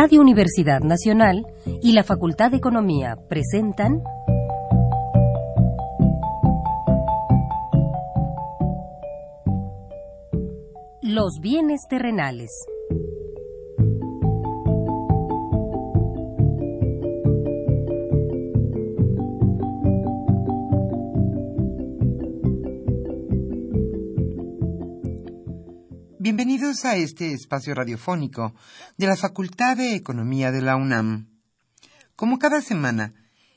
Radio Universidad Nacional y la Facultad de Economía presentan Los bienes terrenales. Bienvenidos a este espacio radiofónico de la Facultad de Economía de la UNAM. Como cada semana,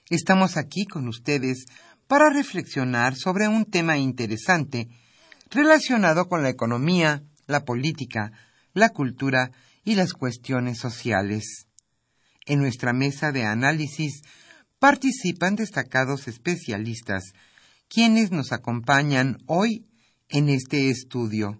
estamos aquí con ustedes para reflexionar sobre un tema interesante relacionado con la economía, la política, la cultura y las cuestiones sociales. En nuestra mesa de análisis participan destacados especialistas, quienes nos acompañan hoy en este estudio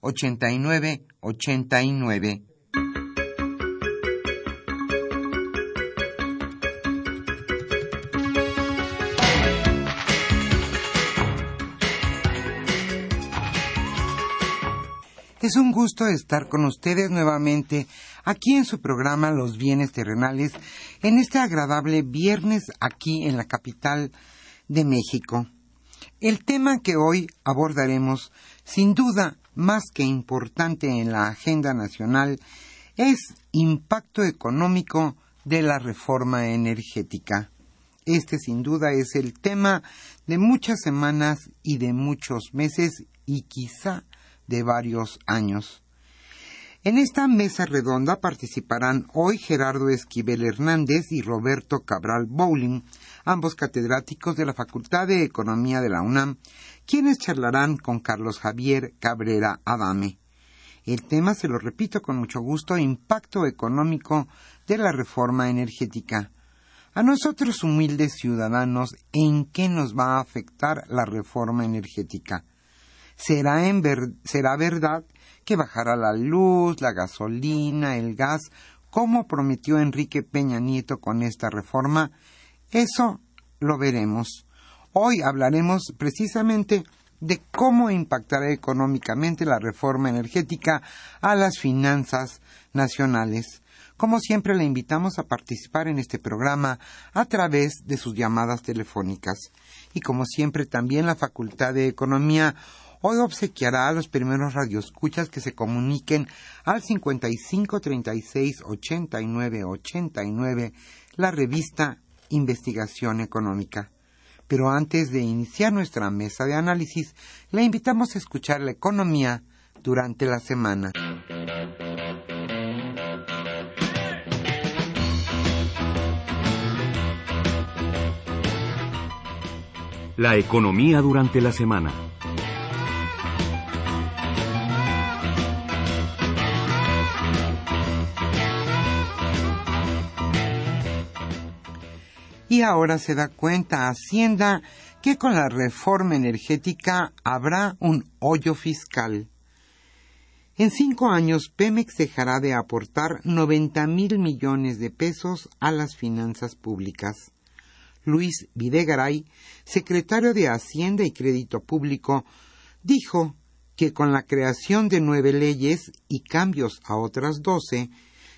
89 89. Es un gusto estar con ustedes nuevamente aquí en su programa Los bienes terrenales en este agradable viernes aquí en la capital de México. El tema que hoy abordaremos, sin duda, más que importante en la agenda nacional es impacto económico de la reforma energética. Este sin duda es el tema de muchas semanas y de muchos meses y quizá de varios años. En esta mesa redonda participarán hoy Gerardo Esquivel Hernández y Roberto Cabral Bowling, ambos catedráticos de la Facultad de Economía de la UNAM, quienes charlarán con Carlos Javier Cabrera Adame. El tema, se lo repito con mucho gusto, impacto económico de la reforma energética. A nosotros, humildes ciudadanos, ¿en qué nos va a afectar la reforma energética? ¿Será, ¿Será verdad que bajará la luz, la gasolina, el gas, como prometió Enrique Peña Nieto con esta reforma? Eso lo veremos. Hoy hablaremos precisamente de cómo impactará económicamente la reforma energética a las finanzas nacionales. Como siempre, le invitamos a participar en este programa a través de sus llamadas telefónicas. Y como siempre, también la Facultad de Economía hoy obsequiará a los primeros radioescuchas que se comuniquen al 55 36 89 89 la revista Investigación Económica. Pero antes de iniciar nuestra mesa de análisis, le invitamos a escuchar la economía durante la semana. La economía durante la semana. Y ahora se da cuenta Hacienda que con la reforma energética habrá un hoyo fiscal. En cinco años, Pemex dejará de aportar 90 mil millones de pesos a las finanzas públicas. Luis Videgaray, secretario de Hacienda y Crédito Público, dijo que con la creación de nueve leyes y cambios a otras doce,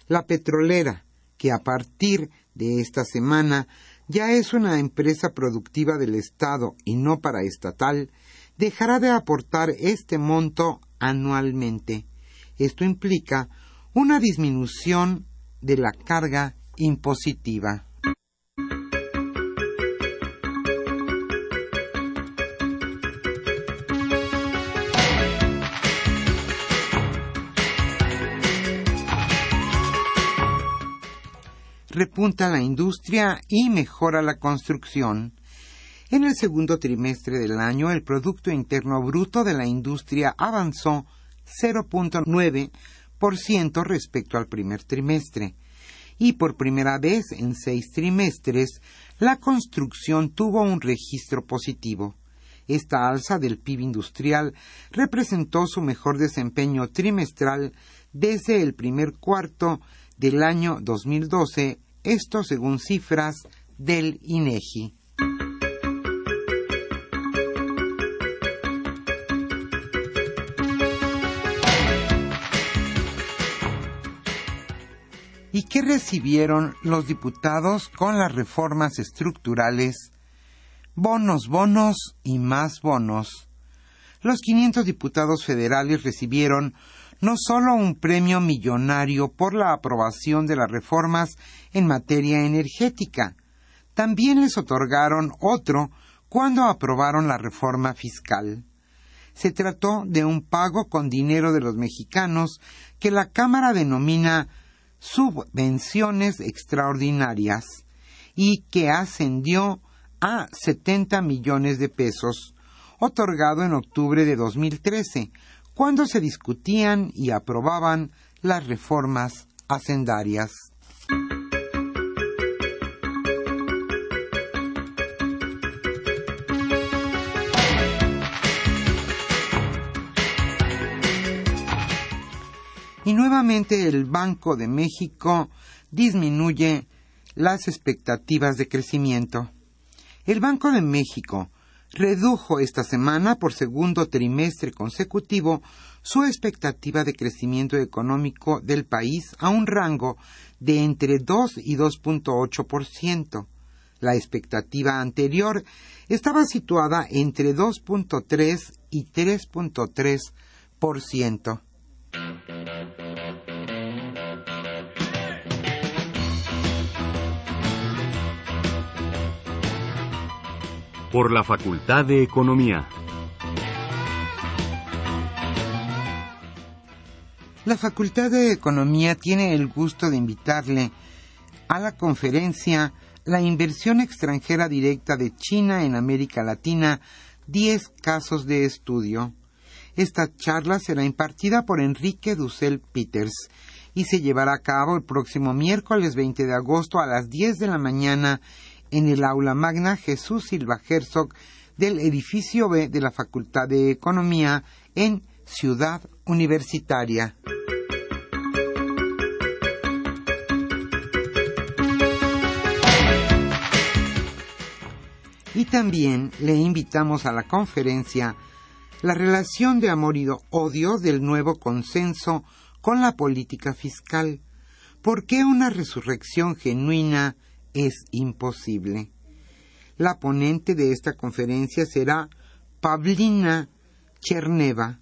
la petrolera, que a partir de esta semana ya es una empresa productiva del Estado y no paraestatal, dejará de aportar este monto anualmente. Esto implica una disminución de la carga impositiva. Repunta la industria y mejora la construcción. En el segundo trimestre del año, el Producto Interno Bruto de la industria avanzó 0.9% respecto al primer trimestre y por primera vez en seis trimestres la construcción tuvo un registro positivo. Esta alza del PIB industrial representó su mejor desempeño trimestral desde el primer cuarto del año 2012, esto según cifras del INEGI. ¿Y qué recibieron los diputados con las reformas estructurales? Bonos, bonos y más bonos. Los 500 diputados federales recibieron no solo un premio millonario por la aprobación de las reformas en materia energética, también les otorgaron otro cuando aprobaron la reforma fiscal. Se trató de un pago con dinero de los mexicanos que la Cámara denomina subvenciones extraordinarias y que ascendió a 70 millones de pesos, otorgado en octubre de 2013, cuando se discutían y aprobaban las reformas hacendarias. Y nuevamente el Banco de México disminuye las expectativas de crecimiento. El Banco de México redujo esta semana por segundo trimestre consecutivo su expectativa de crecimiento económico del país a un rango de entre 2 y 2.8%. La expectativa anterior estaba situada entre 2.3 y 3.3%. por la Facultad de Economía. La Facultad de Economía tiene el gusto de invitarle a la conferencia La inversión extranjera directa de China en América Latina, 10 casos de estudio. Esta charla será impartida por Enrique Dussel Peters y se llevará a cabo el próximo miércoles 20 de agosto a las 10 de la mañana en el aula magna Jesús Silva Herzog del edificio B de la Facultad de Economía en Ciudad Universitaria. Y también le invitamos a la conferencia La relación de amor y odio del nuevo consenso con la política fiscal. ¿Por qué una resurrección genuina es imposible. La ponente de esta conferencia será Pavlina Cherneva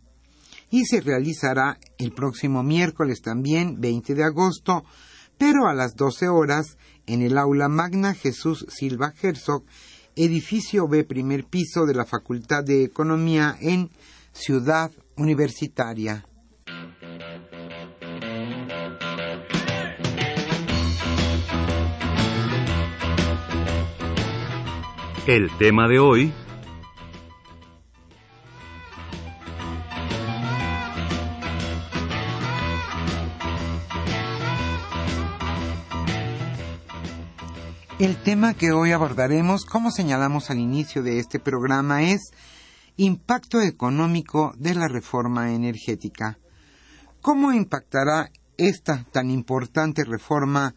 y se realizará el próximo miércoles también, 20 de agosto, pero a las 12 horas en el aula Magna Jesús Silva Herzog, edificio B primer piso de la Facultad de Economía en Ciudad Universitaria. El tema de hoy... El tema que hoy abordaremos, como señalamos al inicio de este programa, es impacto económico de la reforma energética. ¿Cómo impactará esta tan importante reforma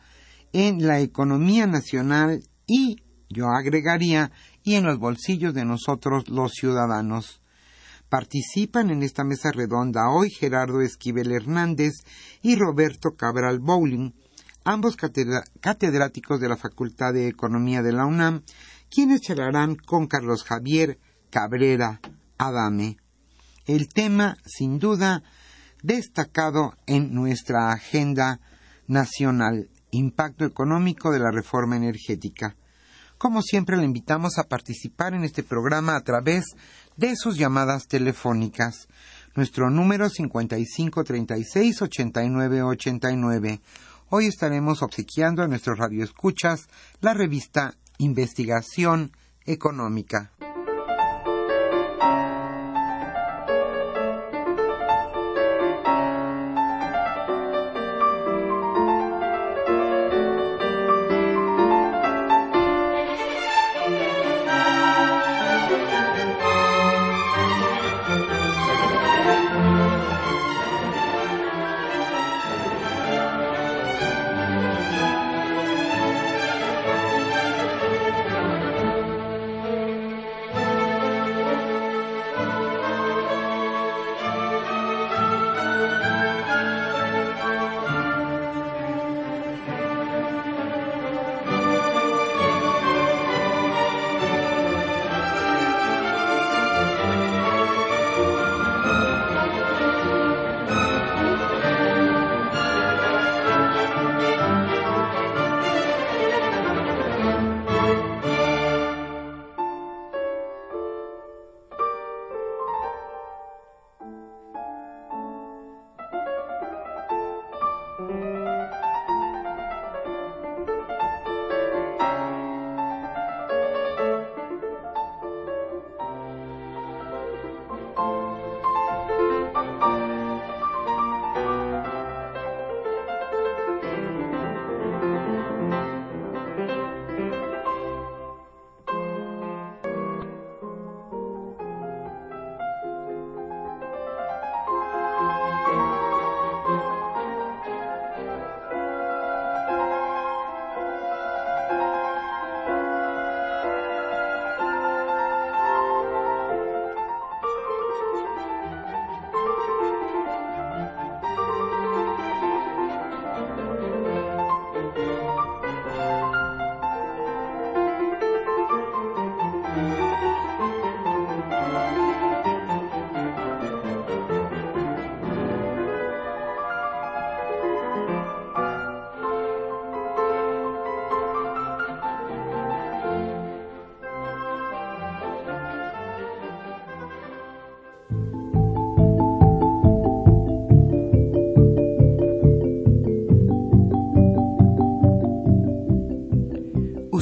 en la economía nacional y yo agregaría, y en los bolsillos de nosotros los ciudadanos. Participan en esta mesa redonda hoy Gerardo Esquivel Hernández y Roberto Cabral Bowling, ambos catedráticos de la Facultad de Economía de la UNAM, quienes charlarán con Carlos Javier Cabrera Adame. El tema, sin duda, destacado en nuestra agenda nacional, impacto económico de la reforma energética. Como siempre, le invitamos a participar en este programa a través de sus llamadas telefónicas. Nuestro número 5536-8989. Hoy estaremos obsequiando a nuestros radioescuchas la revista Investigación Económica.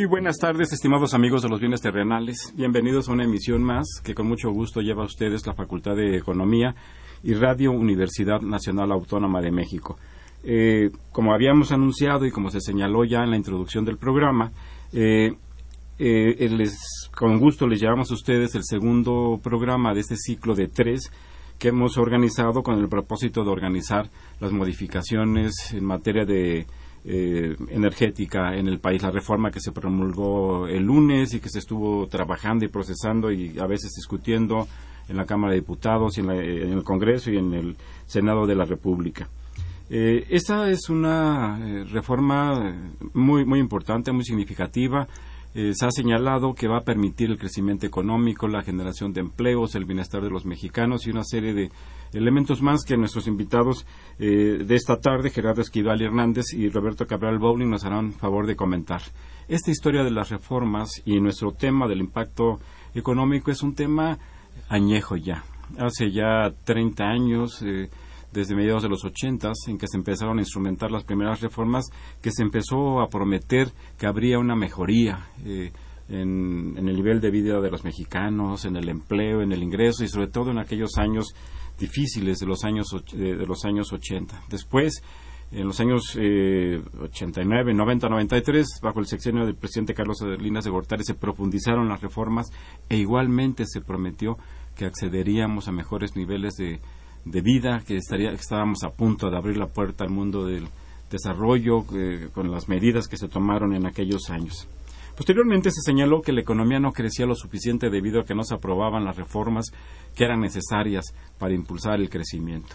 Muy buenas tardes, estimados amigos de los bienes terrenales. Bienvenidos a una emisión más que con mucho gusto lleva a ustedes la Facultad de Economía y Radio Universidad Nacional Autónoma de México. Eh, como habíamos anunciado y como se señaló ya en la introducción del programa, eh, eh, les, con gusto les llevamos a ustedes el segundo programa de este ciclo de tres que hemos organizado con el propósito de organizar las modificaciones en materia de eh, energética en el país, la reforma que se promulgó el lunes y que se estuvo trabajando y procesando y a veces discutiendo en la Cámara de Diputados y en, el Congreso y en el Senado de la República. Eh, esa es una eh, reforma muy, muy importante, muy significativa. Eh, se ha señalado que va a permitir el crecimiento económico, la generación de empleos, el bienestar de los mexicanos y una serie de elementos más que nuestros invitados eh, de esta tarde, Gerardo Esquivel Hernández y Roberto Cabral Bowling, nos harán favor de comentar. Esta historia de las reformas y nuestro tema del impacto económico es un tema añejo ya. Hace ya 30 años. Eh, desde mediados de los ochentas, en que se empezaron a instrumentar las primeras reformas, que se empezó a prometer que habría una mejoría eh, en, el nivel de vida de los mexicanos, en el empleo, en el ingreso y sobre todo en aquellos años difíciles de los años de, los años 80. Después, en los años eh, 89, 90, 93, bajo el sexenio del presidente Carlos Salinas de Gortari, se profundizaron las reformas e igualmente se prometió que accederíamos a mejores niveles de, de vida, que, estaría, estábamos a punto de abrir la puerta al mundo del desarrollo eh, con las medidas que se tomaron en aquellos años. Posteriormente se señaló que la economía no crecía lo suficiente debido a que no se aprobaban las reformas que eran necesarias para impulsar el crecimiento.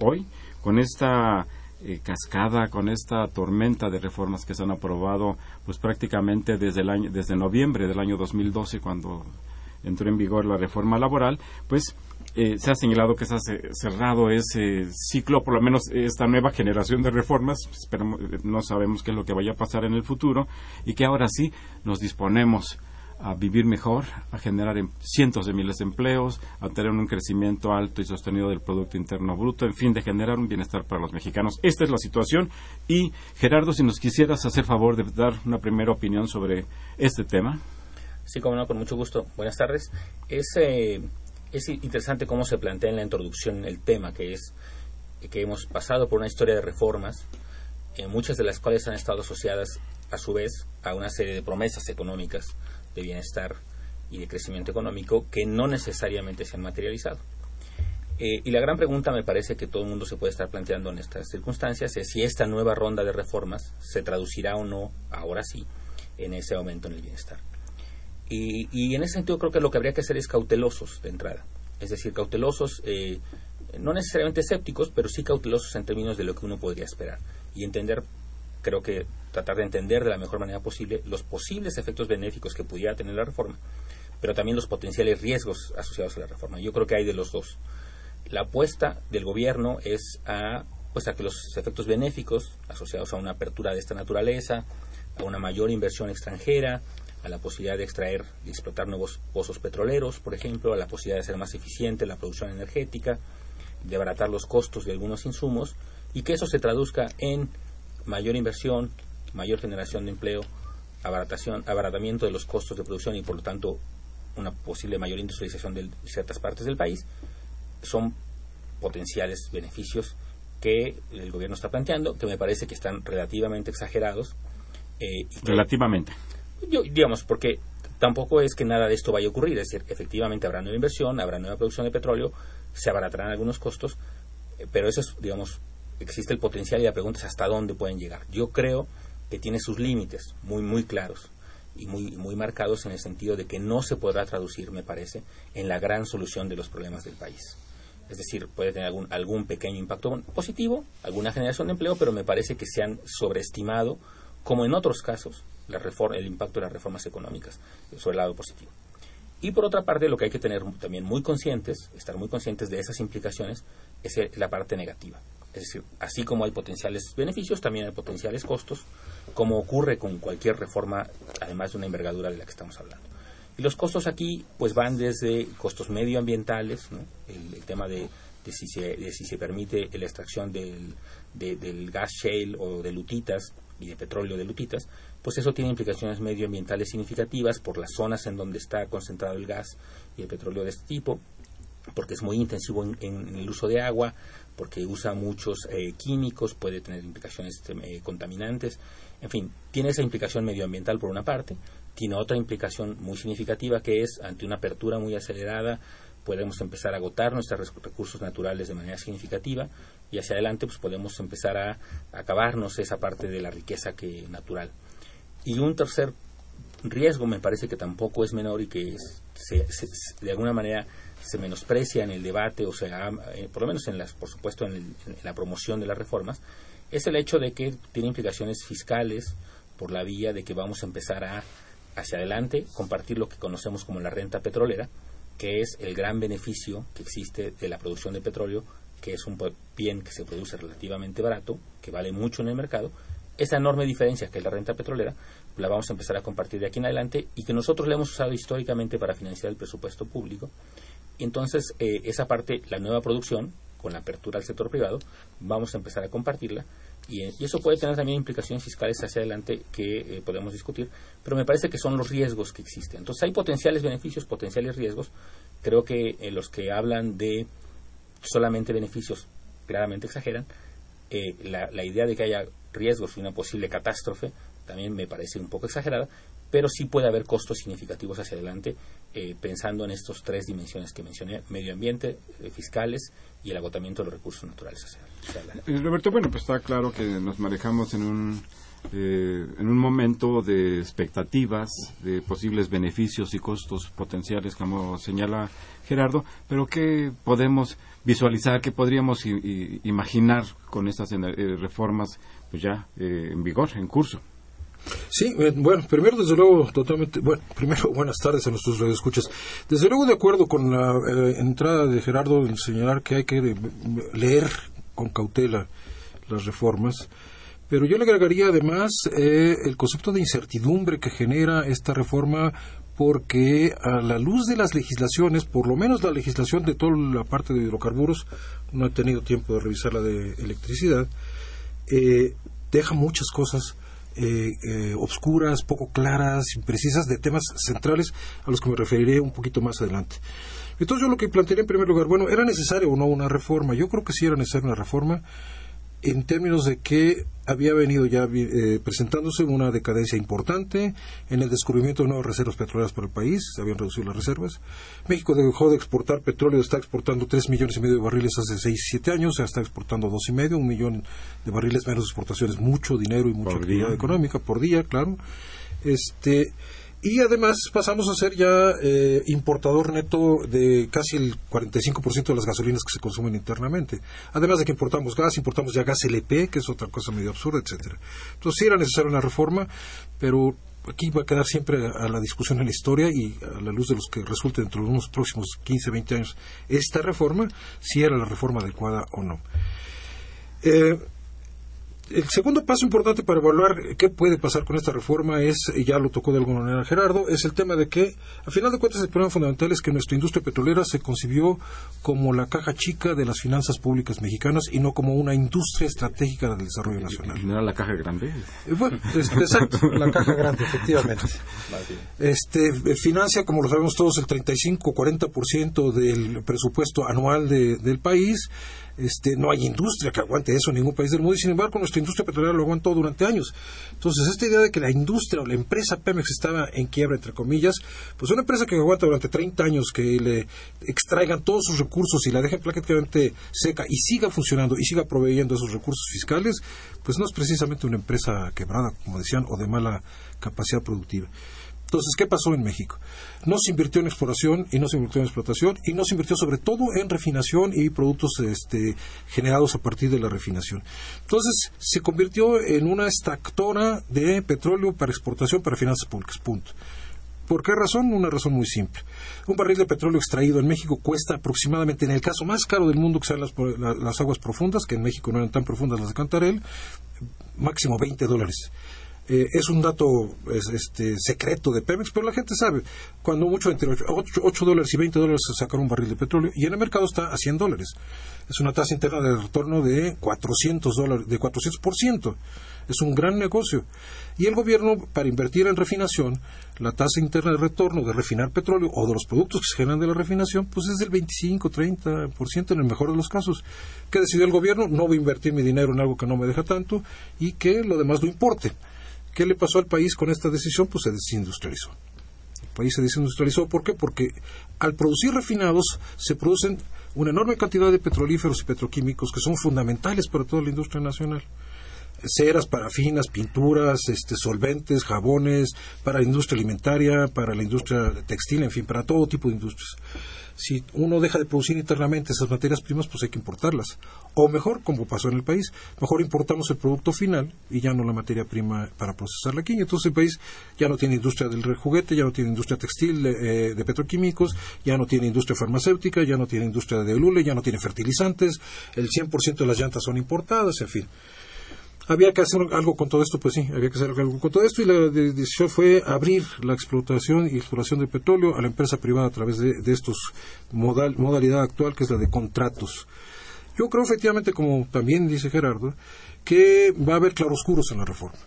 Hoy, con esta eh, cascada, con esta tormenta de reformas que se han aprobado, pues prácticamente desde, el año, desde noviembre del año 2012, cuando entró en vigor la reforma laboral, pues eh, se ha señalado que se ha cerrado ese ciclo, por lo menos esta nueva generación de reformas, eh, no sabemos qué es lo que vaya a pasar en el futuro, y que ahora sí nos disponemos a vivir mejor, a generar em, cientos de miles de empleos, a tener un crecimiento alto y sostenido del Producto Interno Bruto, en fin, de generar un bienestar para los mexicanos. Esta es la situación y, Gerardo, si nos quisieras hacer favor de dar una primera opinión sobre este tema. Sí, como no, con mucho gusto. Buenas tardes. Es eh, es interesante cómo se plantea en la introducción el tema, que es que hemos pasado por una historia de reformas, eh, muchas de las cuales han estado asociadas a su vez a una serie de promesas económicas de bienestar y de crecimiento económico que no necesariamente se han materializado. Eh, y la gran pregunta me parece que todo el mundo se puede estar planteando en estas circunstancias es si esta nueva ronda de reformas se traducirá o no, ahora sí, en ese aumento en el bienestar. Y, en ese sentido creo que lo que habría que hacer es cautelosos de entrada. Es decir, cautelosos, eh, no necesariamente escépticos, pero sí cautelosos en términos de lo que uno podría esperar. Y entender, creo que tratar de entender de la mejor manera posible los posibles efectos benéficos que pudiera tener la reforma, pero también los potenciales riesgos asociados a la reforma. Yo creo que hay de los dos. La apuesta del gobierno es a, pues a que los efectos benéficos asociados a una apertura de esta naturaleza, a una mayor inversión extranjera, a la posibilidad de extraer y explotar nuevos pozos petroleros, por ejemplo, a la posibilidad de hacer más eficiente la producción energética, de abaratar los costos de algunos insumos y que eso se traduzca en mayor inversión, mayor generación de empleo, abaratación, abaratamiento de los costos de producción y por lo tanto una posible mayor industrialización de ciertas partes del país, son potenciales beneficios que el gobierno está planteando, que me parece que están relativamente exagerados. Eh, relativamente digamos, porque tampoco es que nada de esto vaya a ocurrir, es decir, efectivamente habrá nueva inversión, habrá nueva producción de petróleo, se abaratarán algunos costos, eh, pero eso es, digamos, existe el potencial y la pregunta es hasta dónde pueden llegar. Yo creo que tiene sus límites muy, muy claros y muy, muy marcados en el sentido de que no se podrá traducir, me parece, en la gran solución de los problemas del país. Es decir, puede tener algún, algún pequeño impacto positivo, alguna generación de empleo, pero me parece que se han sobreestimado, como en otros casos, el impacto de las reformas económicas sobre el lado positivo. Y por otra parte, lo que hay que tener también muy conscientes, estar muy conscientes de esas implicaciones, es la parte negativa. Es decir, así como hay potenciales beneficios, también hay potenciales costos, como ocurre con cualquier reforma, además de una envergadura de la que estamos hablando. Y los costos aquí pues van desde costos medioambientales, el, tema de, si se, si se permite la extracción del, del gas shale o de lutitas y de petróleo de lutitas, pues eso tiene implicaciones medioambientales significativas por las zonas en donde está concentrado el gas y el petróleo de este tipo, porque es muy intensivo en el uso de agua, porque usa muchos eh, químicos, puede tener implicaciones eh, contaminantes, en fin, tiene esa implicación medioambiental por una parte, tiene otra implicación muy significativa que es ante una apertura muy acelerada podemos empezar a agotar nuestros recursos naturales de manera significativa y hacia adelante pues podemos empezar a, acabarnos esa parte de la riqueza que natural. Y un tercer riesgo me parece que tampoco es menor y que de alguna manera se menosprecia en el debate o sea eh, por lo menos en las por supuesto en, la promoción de las reformas es el hecho de que tiene implicaciones fiscales por la vía de que vamos a empezar a hacia adelante compartir lo que conocemos como la renta petrolera que es el gran beneficio que existe de la producción de petróleo que es un bien que se produce relativamente barato que vale mucho en el mercado. Esa enorme diferencia que es la renta petrolera la vamos a empezar a compartir de aquí en adelante y que nosotros la hemos usado históricamente para financiar el presupuesto público. Entonces, eh, esa parte, la nueva producción, con la apertura al sector privado, vamos a empezar a compartirla y, eso puede tener también implicaciones fiscales hacia adelante que eh, podemos discutir, pero me parece que son los riesgos que existen. Entonces, hay potenciales beneficios, potenciales riesgos. Creo que eh, los que hablan de solamente beneficios claramente exageran. La, la idea de que haya riesgos y una posible catástrofe también me parece un poco exagerada, pero sí puede haber costos significativos hacia adelante eh, pensando en estas tres dimensiones que mencioné, medio ambiente, eh, fiscales y el agotamiento de los recursos naturales. Eh, Roberto, bueno, pues está claro que nos manejamos en un, en un momento de expectativas, de posibles beneficios y costos potenciales, como señala Gerardo, pero ¿qué podemos visualizar, qué podríamos imaginar con estas reformas pues ya en vigor, en curso? Sí, eh, bueno, primero desde luego totalmente, bueno, primero buenas tardes a nuestros radioescuchas. Desde luego de acuerdo con la eh, entrada de Gerardo en señalar que hay que leer con cautela las reformas, pero yo le agregaría además eh, el concepto de incertidumbre que genera esta reforma porque a la luz de las legislaciones, por lo menos la legislación de toda la parte de hidrocarburos, no he tenido tiempo de revisar la de electricidad, deja muchas cosas eh, eh, obscuras, poco claras, imprecisas de temas centrales a los que me referiré un poquito más adelante. Entonces yo lo que planteé en primer lugar, bueno, ¿era necesario o no una reforma? Yo creo que sí era necesaria una reforma en términos de que había venido ya eh, presentándose una decadencia importante en el descubrimiento de nuevas reservas petroleras para el país, se habían reducido las reservas. México dejó de exportar petróleo, está exportando tres millones y medio de barriles hace seis, siete años, ya está exportando dos y medio, un millón de barriles menos exportaciones, mucho dinero y mucha actividad económica por día, claro. Este, y además pasamos a ser ya eh, importador neto de casi el 45% de las gasolinas que se consumen internamente. Además de que importamos gas, importamos ya gas LP, que es otra cosa medio absurda, etcétera. Entonces sí era necesaria una reforma, pero aquí va a quedar siempre a la discusión en la historia y a la luz de los que resulte dentro de unos próximos 15, 20 años esta reforma, si era la reforma adecuada o no. Eh, el segundo paso importante para evaluar qué puede pasar con esta reforma es, y ya lo tocó de alguna manera Gerardo, es el tema de que, a final de cuentas, el problema fundamental es que nuestra industria petrolera se concibió como la caja chica de las finanzas públicas mexicanas y no como una industria estratégica del desarrollo nacional. ¿No era la caja grande? Eh, bueno, exacto, la caja grande, efectivamente. Este, eh, financia, como lo sabemos todos, el 35-40% del presupuesto anual del país este, no hay industria que aguante eso en ningún país del mundo y sin embargo nuestra industria petrolera lo aguantó durante años. Entonces, esta idea de que la industria o la empresa Pemex estaba en quiebra, entre comillas, pues una empresa que aguanta durante 30 años, que le extraigan todos sus recursos y la dejen prácticamente seca y siga funcionando y siga proveyendo esos recursos fiscales, pues no es precisamente una empresa quebrada, como decían, o de mala capacidad productiva. Entonces, ¿qué pasó en México? No se invirtió en exploración y no se invirtió en explotación y no se invirtió sobre todo en refinación y productos este, generados a partir de la refinación. Entonces, se convirtió en una extractora de petróleo para exportación para finanzas públicas. Punto. ¿Por qué razón? Una razón muy simple. Un barril de petróleo extraído en México cuesta aproximadamente, en el caso más caro del mundo, que sean las, las aguas profundas, que en México no eran tan profundas las de Cantarel, máximo 20 dólares. Eh, es un dato este, secreto de Pemex, pero la gente sabe, cuando mucho entre 8, dólares y 20 dólares se saca un barril de petróleo y en el mercado está a 100 dólares. Es una tasa interna de retorno de 400 dólares, de 400%. Es un gran negocio. Y el gobierno, para invertir en refinación, la tasa interna de retorno de refinar petróleo o de los productos que se generan de la refinación, pues es del 25-30% en el mejor de los casos. ¿Qué decidió el gobierno? No voy a invertir mi dinero en algo que no me deja tanto y que lo demás no importe. ¿Qué le pasó al país con esta decisión? Pues se desindustrializó. El país se desindustrializó, ¿por qué? Porque al producir refinados se producen una enorme cantidad de petrolíferos y petroquímicos que son fundamentales para toda la industria nacional ceras, parafinas, pinturas, este, solventes, jabones, para la industria alimentaria, para la industria textil, en fin, para todo tipo de industrias si uno deja de producir internamente esas materias primas, pues hay que importarlas. O mejor, como pasó en el país, mejor importamos el producto final y ya no la materia prima para procesarla aquí. Entonces el país ya no tiene industria del juguete, ya no tiene industria textil, eh, de petroquímicos, ya no tiene industria farmacéutica, ya no tiene industria de lule, ya no tiene fertilizantes, el 100% de las llantas son importadas, en fin había que hacer algo con todo esto, pues sí, había que hacer algo con todo esto y la decisión fue abrir la explotación y exploración de petróleo a la empresa privada a través de, estos modalidad actual que es la de contratos. Yo creo efectivamente, como también dice Gerardo, que va a haber claroscuros en la reforma.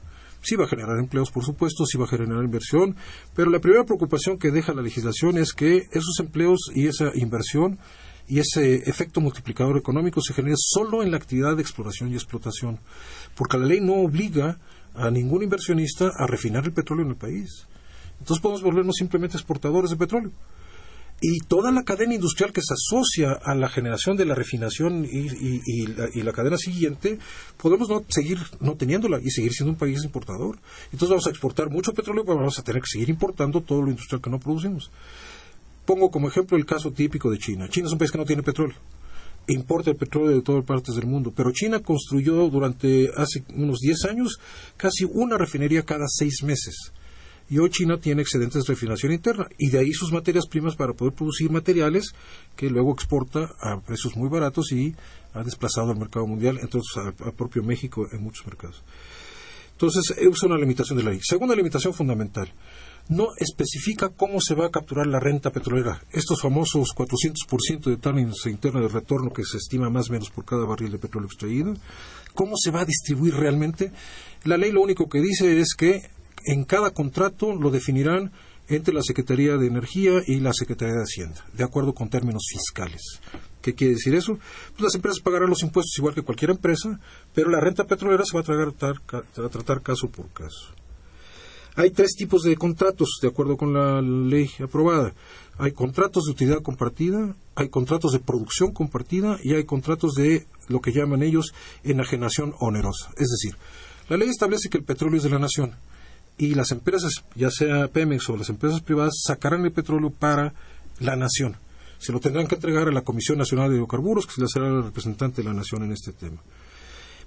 Sí va a generar empleos, por supuesto, sí va a generar inversión, pero la primera preocupación que deja la legislación es que esos empleos y esa inversión y ese efecto multiplicador económico se genera solo en la actividad de exploración y explotación, porque la ley no obliga a ningún inversionista a refinar el petróleo en el país. Entonces podemos volvernos simplemente exportadores de petróleo. Y toda la cadena industrial que se asocia a la generación de la refinación y, la, cadena siguiente, podemos no seguir no teniéndola y seguir siendo un país importador. Entonces vamos a exportar mucho petróleo, pero vamos a tener que seguir importando todo lo industrial que no producimos. Pongo como ejemplo el caso típico de China. China es un país que no tiene petróleo. Importa el petróleo de todas partes del mundo. Pero China construyó durante hace unos 10 años casi una refinería cada seis meses. Y hoy China tiene excedentes de refinación interna y de ahí sus materias primas para poder producir materiales que luego exporta a precios muy baratos y ha desplazado al mercado mundial, entonces al propio México en muchos mercados. Entonces, es una limitación de la ley. Segunda limitación fundamental no especifica cómo se va a capturar la renta petrolera. Estos famosos 400% de tasa interna de retorno que se estima más o menos por cada barril de petróleo extraído, cómo se va a distribuir realmente. La ley lo único que dice es que en cada contrato lo definirán entre la Secretaría de Energía y la Secretaría de Hacienda, de acuerdo con términos fiscales. ¿Qué quiere decir eso? Pues las empresas pagarán los impuestos igual que cualquier empresa, pero la renta petrolera se va a tratar caso por caso. Hay tres tipos de contratos, de acuerdo con la ley aprobada. Hay contratos de utilidad compartida, hay contratos de producción compartida y hay contratos de lo que llaman ellos enajenación onerosa. Es decir, la ley establece que el petróleo es de la nación y las empresas, ya sea Pemex o las empresas privadas, sacarán el petróleo para la nación. Se lo tendrán que entregar a la Comisión Nacional de Hidrocarburos, que será la representante de la nación en este tema.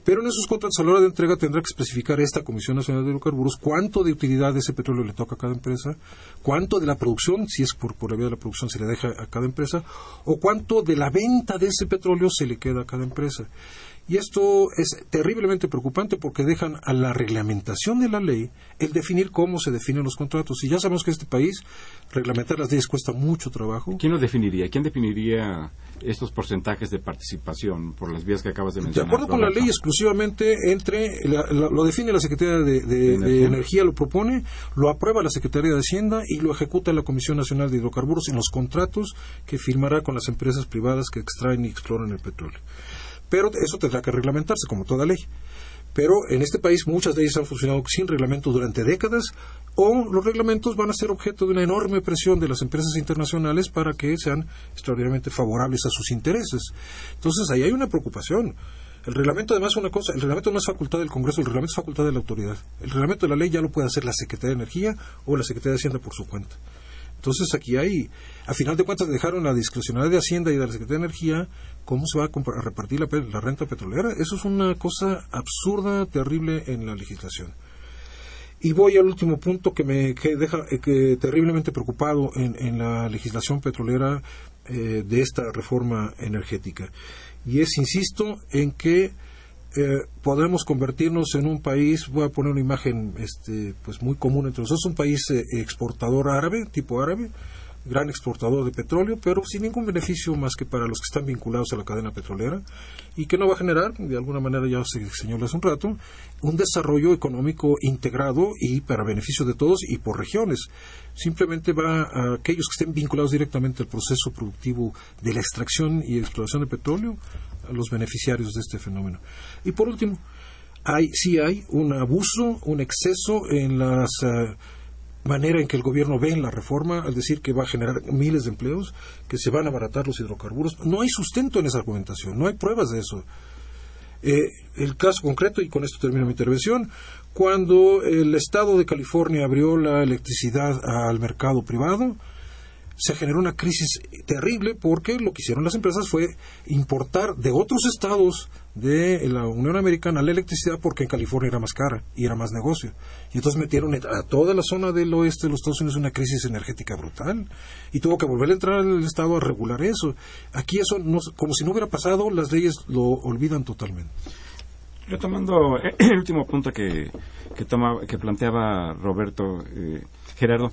Pero en esos contratos a la hora de entrega tendrá que especificar esta Comisión Nacional de Hidrocarburos cuánto de utilidad de ese petróleo le toca a cada empresa, cuánto de la producción, si es por, por la vía de la producción, se le deja a cada empresa, o cuánto de la venta de ese petróleo se le queda a cada empresa. Y esto es terriblemente preocupante porque dejan a la reglamentación de la ley el definir cómo se definen los contratos. Y ya sabemos que en este país reglamentar las leyes cuesta mucho trabajo. ¿Quién lo definiría? ¿Quién definiría estos porcentajes de participación por las vías que acabas de mencionar? De acuerdo con la ley, exclusivamente entre lo define la Secretaría de, Energía. lo propone, lo aprueba la Secretaría de Hacienda y lo ejecuta la Comisión Nacional de Hidrocarburos en los contratos que firmará con las empresas privadas que extraen y exploran el petróleo. Pero eso tendrá que reglamentarse, como toda ley. Pero en este país muchas leyes han funcionado sin reglamento durante décadas o los reglamentos van a ser objeto de una enorme presión de las empresas internacionales para que sean extraordinariamente favorables a sus intereses. Entonces ahí hay una preocupación. El reglamento además es una cosa, el reglamento no es facultad del Congreso, el reglamento es facultad de la autoridad. El reglamento de la ley ya lo puede hacer la Secretaría de Energía o la Secretaría de Hacienda por su cuenta. Entonces aquí hay, a final de cuentas dejaron la discrecionalidad de Hacienda y de la Secretaría de Energía, ¿cómo se va a, repartir la, renta petrolera? Eso es una cosa absurda, terrible en la legislación. Y voy al último punto que me deja eh, terriblemente preocupado en, la legislación petrolera eh, de esta reforma energética. Y es, insisto, en que eh, podemos convertirnos en un país, voy a poner una imagen este, pues muy común entre nosotros, un país exportador árabe, tipo árabe, gran exportador de petróleo, pero sin ningún beneficio más que para los que están vinculados a la cadena petrolera y que no va a generar, de alguna manera ya se señaló hace un rato, un desarrollo económico integrado y para beneficio de todos y por regiones. Simplemente va a aquellos que estén vinculados directamente al proceso productivo de la extracción y explotación de petróleo, a los beneficiarios de este fenómeno. Y por último, hay, sí hay un abuso, un exceso en las eh, manera en que el gobierno ve en la reforma al decir que va a generar miles de empleos, que se van a abaratar los hidrocarburos. No hay sustento en esa argumentación, no hay pruebas de eso. Eh, el caso concreto, y con esto termino mi intervención, cuando el Estado de California abrió la electricidad al mercado privado, se generó una crisis terrible porque lo que hicieron las empresas fue importar de otros estados de la Unión Americana la electricidad porque en California era más cara y era más negocio. Y entonces metieron a toda la zona del oeste de los Estados Unidos una crisis energética brutal y tuvo que volver a entrar al estado a regular eso. Aquí eso, como si no hubiera pasado, las leyes lo olvidan totalmente. Retomando el último punto que, que, que planteaba Roberto, eh, Gerardo,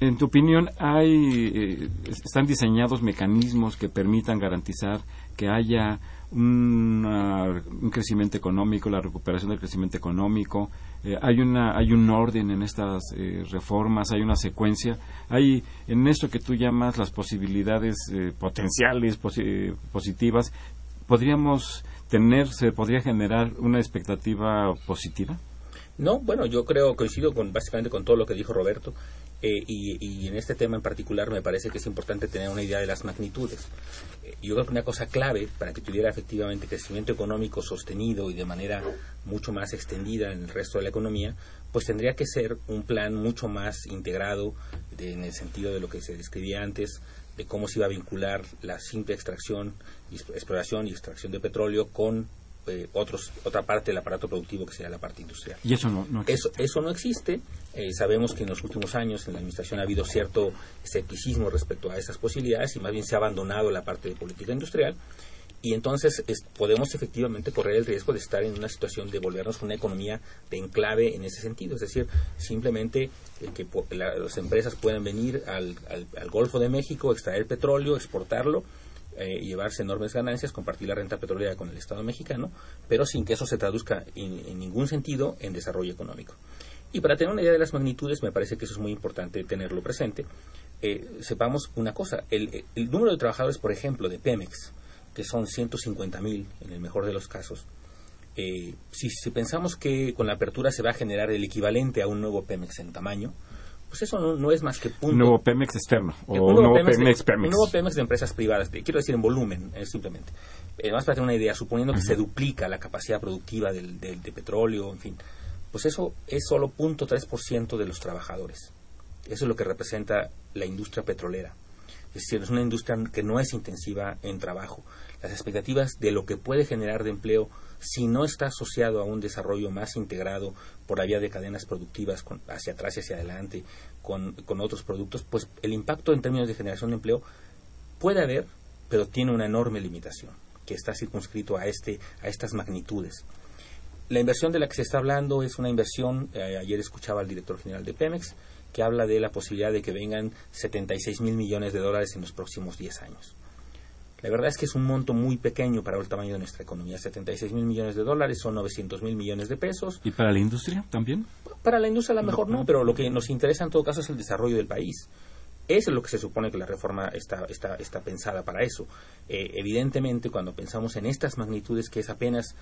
en tu opinión, hay, eh, ¿están diseñados mecanismos que permitan garantizar que haya un crecimiento económico, la recuperación del crecimiento económico? Eh, hay, una, hay un orden en estas eh, reformas, hay una secuencia. Hay en esto que tú llamas las posibilidades potenciales, positivas, ¿podríamos tener, se podría generar una expectativa positiva? No, bueno, yo creo, coincido con básicamente con todo lo que dijo Roberto. Eh, y, en este tema en particular me parece que es importante tener una idea de las magnitudes. Eh, yo creo que una cosa clave para que tuviera efectivamente crecimiento económico sostenido y de manera mucho más extendida en el resto de la economía, pues tendría que ser un plan mucho más integrado en el sentido de lo que se describía antes, de cómo se iba a vincular la simple extracción, exploración y extracción de petróleo con eh, otros, otra parte del aparato productivo que sería la parte industrial. Y eso no, existe. Eso, eso no existe. Eh, sabemos que en los últimos años en la administración ha habido cierto escepticismo respecto a esas posibilidades y más bien se ha abandonado la parte de política industrial. Y entonces podemos efectivamente correr el riesgo de estar en una situación de volvernos una economía de enclave en ese sentido. Es decir, simplemente eh, que las empresas puedan venir al, al Golfo de México, extraer petróleo, exportarlo eh, llevarse enormes ganancias, compartir la renta petrolera con el Estado mexicano, pero sin que eso se traduzca en, ningún sentido en desarrollo económico. Y para tener una idea de las magnitudes, me parece que eso es muy importante tenerlo presente. Eh, sepamos una cosa, el, número de trabajadores, por ejemplo, de Pemex, que son 150 mil en el mejor de los casos, eh, si, si, pensamos que con la apertura se va a generar el equivalente a un nuevo Pemex en tamaño, pues eso no, es más que punto. Nuevo Pemex externo o nuevo, Pemex, Pemex, nuevo Pemex de empresas privadas, quiero decir en volumen, simplemente. Además, para tener una idea, suponiendo que se duplica la capacidad productiva del, de petróleo, en fin, pues eso es solo 0.3% de los trabajadores. Eso es lo que representa la industria petrolera. Es decir, es una industria que no es intensiva en trabajo. Las expectativas de lo que puede generar de empleo si no está asociado a un desarrollo más integrado por la vía de cadenas productivas hacia atrás y hacia adelante con, otros productos, pues el impacto en términos de generación de empleo puede haber, pero tiene una enorme limitación que está circunscrito a, este, a estas magnitudes. La inversión de la que se está hablando es una inversión, eh, ayer escuchaba al director general de Pemex, que habla de la posibilidad de que vengan 76 mil millones de dólares en los próximos 10 años. La verdad es que es un monto muy pequeño para el tamaño de nuestra economía. 76 mil millones de dólares son 900 mil millones de pesos. ¿Y para la industria también? Para la industria a lo mejor no, pero lo que nos interesa en todo caso es el desarrollo del país. Eso es lo que se supone que la reforma está, está, está pensada para eso. Eh, evidentemente, cuando pensamos en estas magnitudes, que es apenas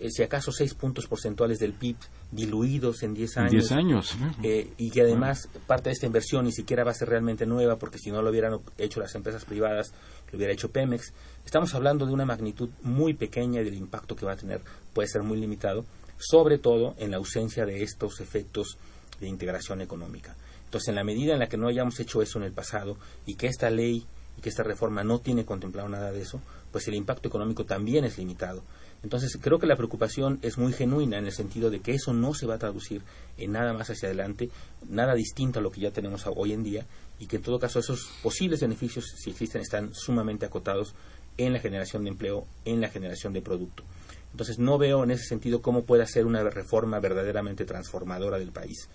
eh, si acaso seis puntos porcentuales del PIB diluidos en 10 años. 10 años. Eh, y que además parte de esta inversión ni siquiera va a ser realmente nueva, porque si no lo hubieran hecho las empresas privadas, lo hubiera hecho Pemex. Estamos hablando de una magnitud muy pequeña y del impacto que va a tener puede ser muy limitado, sobre todo en la ausencia de estos efectos de integración económica. Entonces, en la medida en la que no hayamos hecho eso en el pasado y que esta ley y que esta reforma no tiene contemplado nada de eso, pues el impacto económico también es limitado. Entonces, creo que la preocupación es muy genuina en el sentido de que eso no se va a traducir en nada más hacia adelante, nada distinto a lo que ya tenemos hoy en día, y que en todo caso esos posibles beneficios, si existen, están sumamente acotados en la generación de empleo, en la generación de producto. Entonces, no veo en ese sentido cómo puede ser una reforma verdaderamente transformadora del país.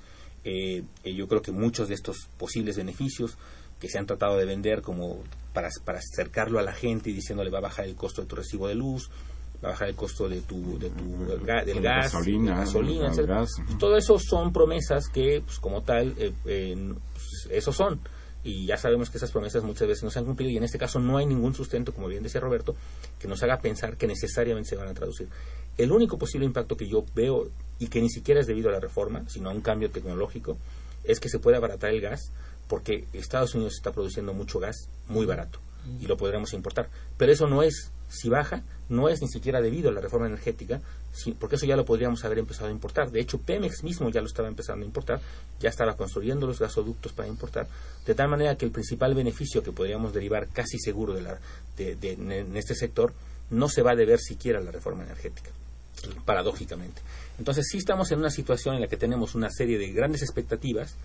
Eh, eh, yo creo que muchos de estos posibles beneficios que se han tratado de vender como para, para acercarlo a la gente y diciéndole va a bajar el costo de tu recibo de luz, va a bajar el costo de tu, de tu del, gas, gasolina, gasolina gas. todo eso son promesas que pues, como tal eh, eh, pues, eso son y ya sabemos que esas promesas muchas veces no se han cumplido y en este caso no hay ningún sustento, como bien decía Roberto, que nos haga pensar que necesariamente se van a traducir. El único posible impacto que yo veo y que ni siquiera es debido a la reforma, sino a un cambio tecnológico, es que se puede abaratar el gas porque Estados Unidos está produciendo mucho gas muy barato y lo podremos importar. Pero eso no es si baja, no es ni siquiera debido a la reforma energética, porque eso ya lo podríamos haber empezado a importar. De hecho, Pemex mismo ya lo estaba empezando a importar, ya estaba construyendo los gasoductos para importar, de tal manera que el principal beneficio que podríamos derivar casi seguro de la, de, en este sector no se va a deber siquiera a la reforma energética, paradójicamente. Entonces, sí estamos en una situación en la que tenemos una serie de grandes expectativas,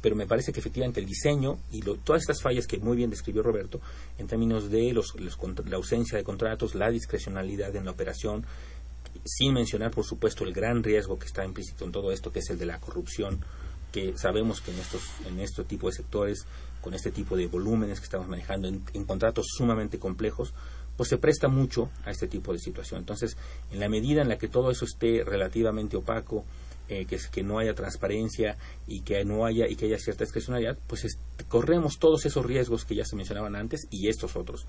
pero me parece que efectivamente el diseño y todas estas fallas que muy bien describió Roberto en términos de los, la ausencia de contratos, la discrecionalidad en la operación, sin mencionar por supuesto el gran riesgo que está implícito en todo esto, que es el de la corrupción, que sabemos que en estos en este tipo de sectores, con este tipo de volúmenes que estamos manejando en, en contratos sumamente complejos, pues se presta mucho a este tipo de situación. Entonces, en la medida en la que todo eso esté relativamente opaco, eh, que, que no haya transparencia y que no haya y que haya cierta discrecionalidad, pues corremos todos esos riesgos que ya se mencionaban antes y estos otros.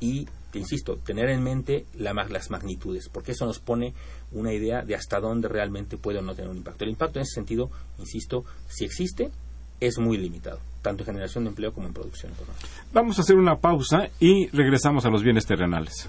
Y, te insisto, tener en mente la, las magnitudes, porque eso nos pone una idea de hasta dónde realmente puede o no tener un impacto. El impacto en ese sentido, insisto, si existe, es muy limitado, tanto en generación de empleo como en producción económica. Vamos a hacer una pausa y regresamos a los bienes terrenales.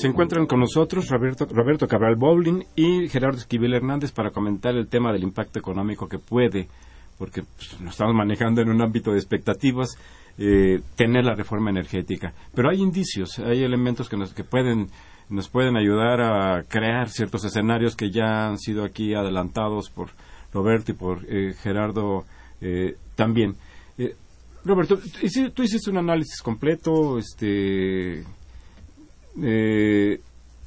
Se encuentran con nosotros Roberto, Cabral Bowling y Gerardo Esquivel Hernández para comentar el tema del impacto económico que puede porque pues, nos estamos manejando en un ámbito de expectativas, eh, tener la reforma energética. Pero hay indicios, hay elementos que nos, que pueden, nos pueden ayudar a crear ciertos escenarios que ya han sido aquí adelantados por Roberto y por eh, Gerardo eh, también. Roberto, tú hiciste un análisis completo, este,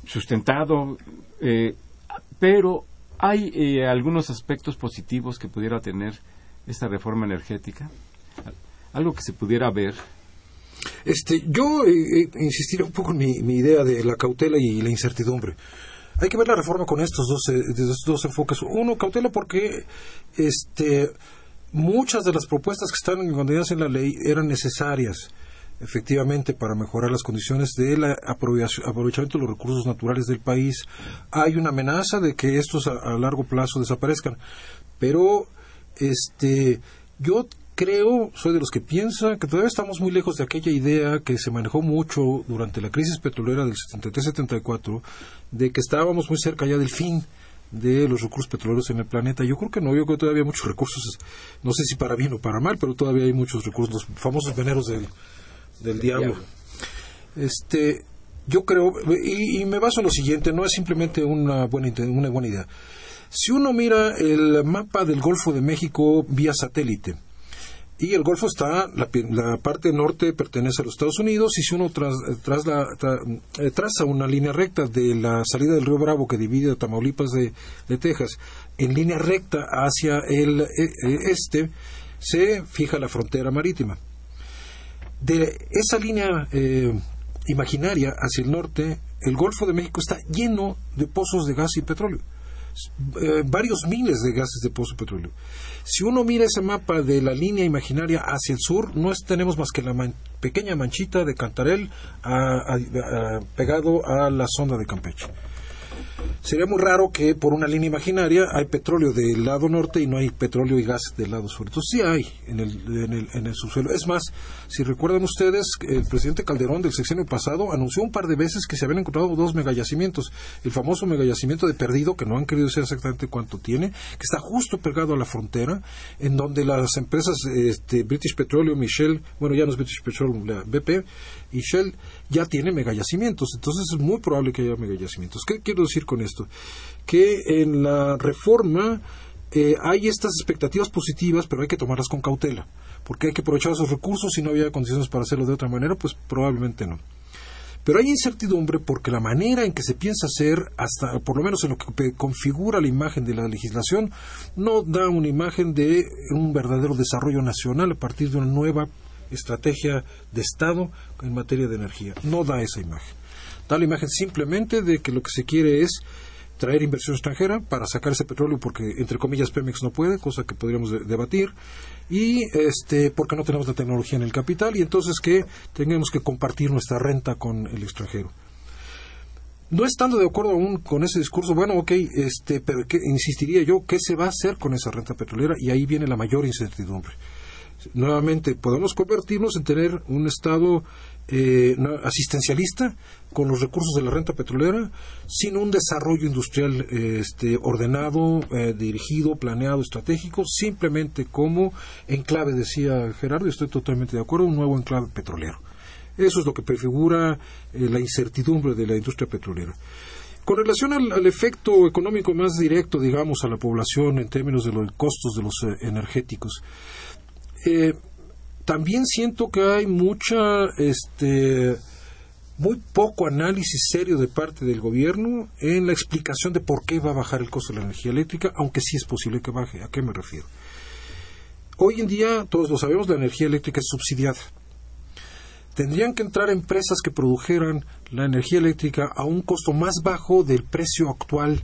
sustentado, pero hay algunos aspectos positivos que pudiera tener esta reforma energética algo que se pudiera ver. Este, yo eh, eh, insistiría un poco en mi, idea de la cautela y la incertidumbre. Hay que ver la reforma con estos dos, eh, dos enfoques. Uno, cautela porque este, muchas de las propuestas que están contenidas en la ley eran necesarias efectivamente para mejorar las condiciones del aprovechamiento de los recursos naturales del país. Hay una amenaza de que estos a, largo plazo desaparezcan, pero este yo creo, soy de los que piensa que todavía estamos muy lejos de aquella idea que se manejó mucho durante la crisis petrolera del 73-74, de que estábamos muy cerca ya del fin de los recursos petroleros en el planeta. Yo creo que no, yo creo que todavía hay muchos recursos, no sé si para bien o para mal, pero todavía hay muchos recursos, los famosos veneros del, del diablo. Este, yo creo, y, me baso en lo siguiente, no es simplemente una buena, una buena idea. Si uno mira el mapa del Golfo de México vía satélite, y el Golfo está, la, parte norte pertenece a los Estados Unidos y si uno tras, eh, traza una línea recta de la salida del río Bravo que divide a Tamaulipas de, Texas en línea recta hacia el eh, eh, este, se fija la frontera marítima. De esa línea imaginaria hacia el norte, el Golfo de México está lleno de pozos de gas y petróleo. varios miles de gases de pozo de petróleo. Si uno mira ese mapa de la línea imaginaria hacia el sur, no tenemos más que la pequeña manchita de Cantarel pegado a la sonda de Campeche. Sería muy raro que por una línea imaginaria hay petróleo del lado norte y no hay petróleo y gas del lado sur. Entonces sí hay en el, en el, subsuelo. Es más, si recuerdan ustedes, el presidente Calderón del sexenio pasado anunció un par de veces que se habían encontrado dos megayacimientos. El famoso megayacimiento de Perdido, que no han querido decir exactamente cuánto tiene, que está justo pegado a la frontera, en donde las empresas este, British Petroleum y Shell, bueno, ya no es British Petroleum, la BP, y Shell ya tiene megayacimientos. Entonces es muy probable que haya megayacimientos. ¿Qué quiero decir con esto? Que en la reforma eh, hay estas expectativas positivas, pero hay que tomarlas con cautela, porque hay que aprovechar esos recursos. Si no había condiciones para hacerlo de otra manera, pues probablemente no. Pero hay incertidumbre porque la manera en que se piensa hacer, hasta por lo menos en lo que configura la imagen de la legislación, no da una imagen de un verdadero desarrollo nacional a partir de una nueva estrategia de Estado en materia de energía. No da esa imagen. Da la imagen simplemente de que lo que se quiere es traer inversión extranjera para sacar ese petróleo porque entre comillas Pemex no puede, cosa que podríamos debatir y este porque no tenemos la tecnología en el capital y entonces que tengamos que compartir nuestra renta con el extranjero. No estando de acuerdo aún con ese discurso, bueno, ok, este, pero insistiría yo, ¿qué se va a hacer con esa renta petrolera? Y ahí viene la mayor incertidumbre nuevamente podemos convertirnos en tener un Estado eh, asistencialista con los recursos de la renta petrolera, sin un desarrollo industrial este, ordenado, eh, dirigido, planeado, estratégico, simplemente como enclave, decía Gerardo, y estoy totalmente de acuerdo, un nuevo enclave petrolero. Eso es lo que prefigura eh, la incertidumbre de la industria petrolera. Con relación al, efecto económico más directo, digamos, a la población en términos de los costos de los energéticos, eh, también siento que hay mucha, este, muy poco análisis serio de parte del gobierno en la explicación de por qué va a bajar el costo de la energía eléctrica, aunque sí es posible que baje. ¿A qué me refiero? Hoy en día, todos lo sabemos, la energía eléctrica es subsidiada. Tendrían que entrar empresas que produjeran la energía eléctrica a un costo más bajo del precio actual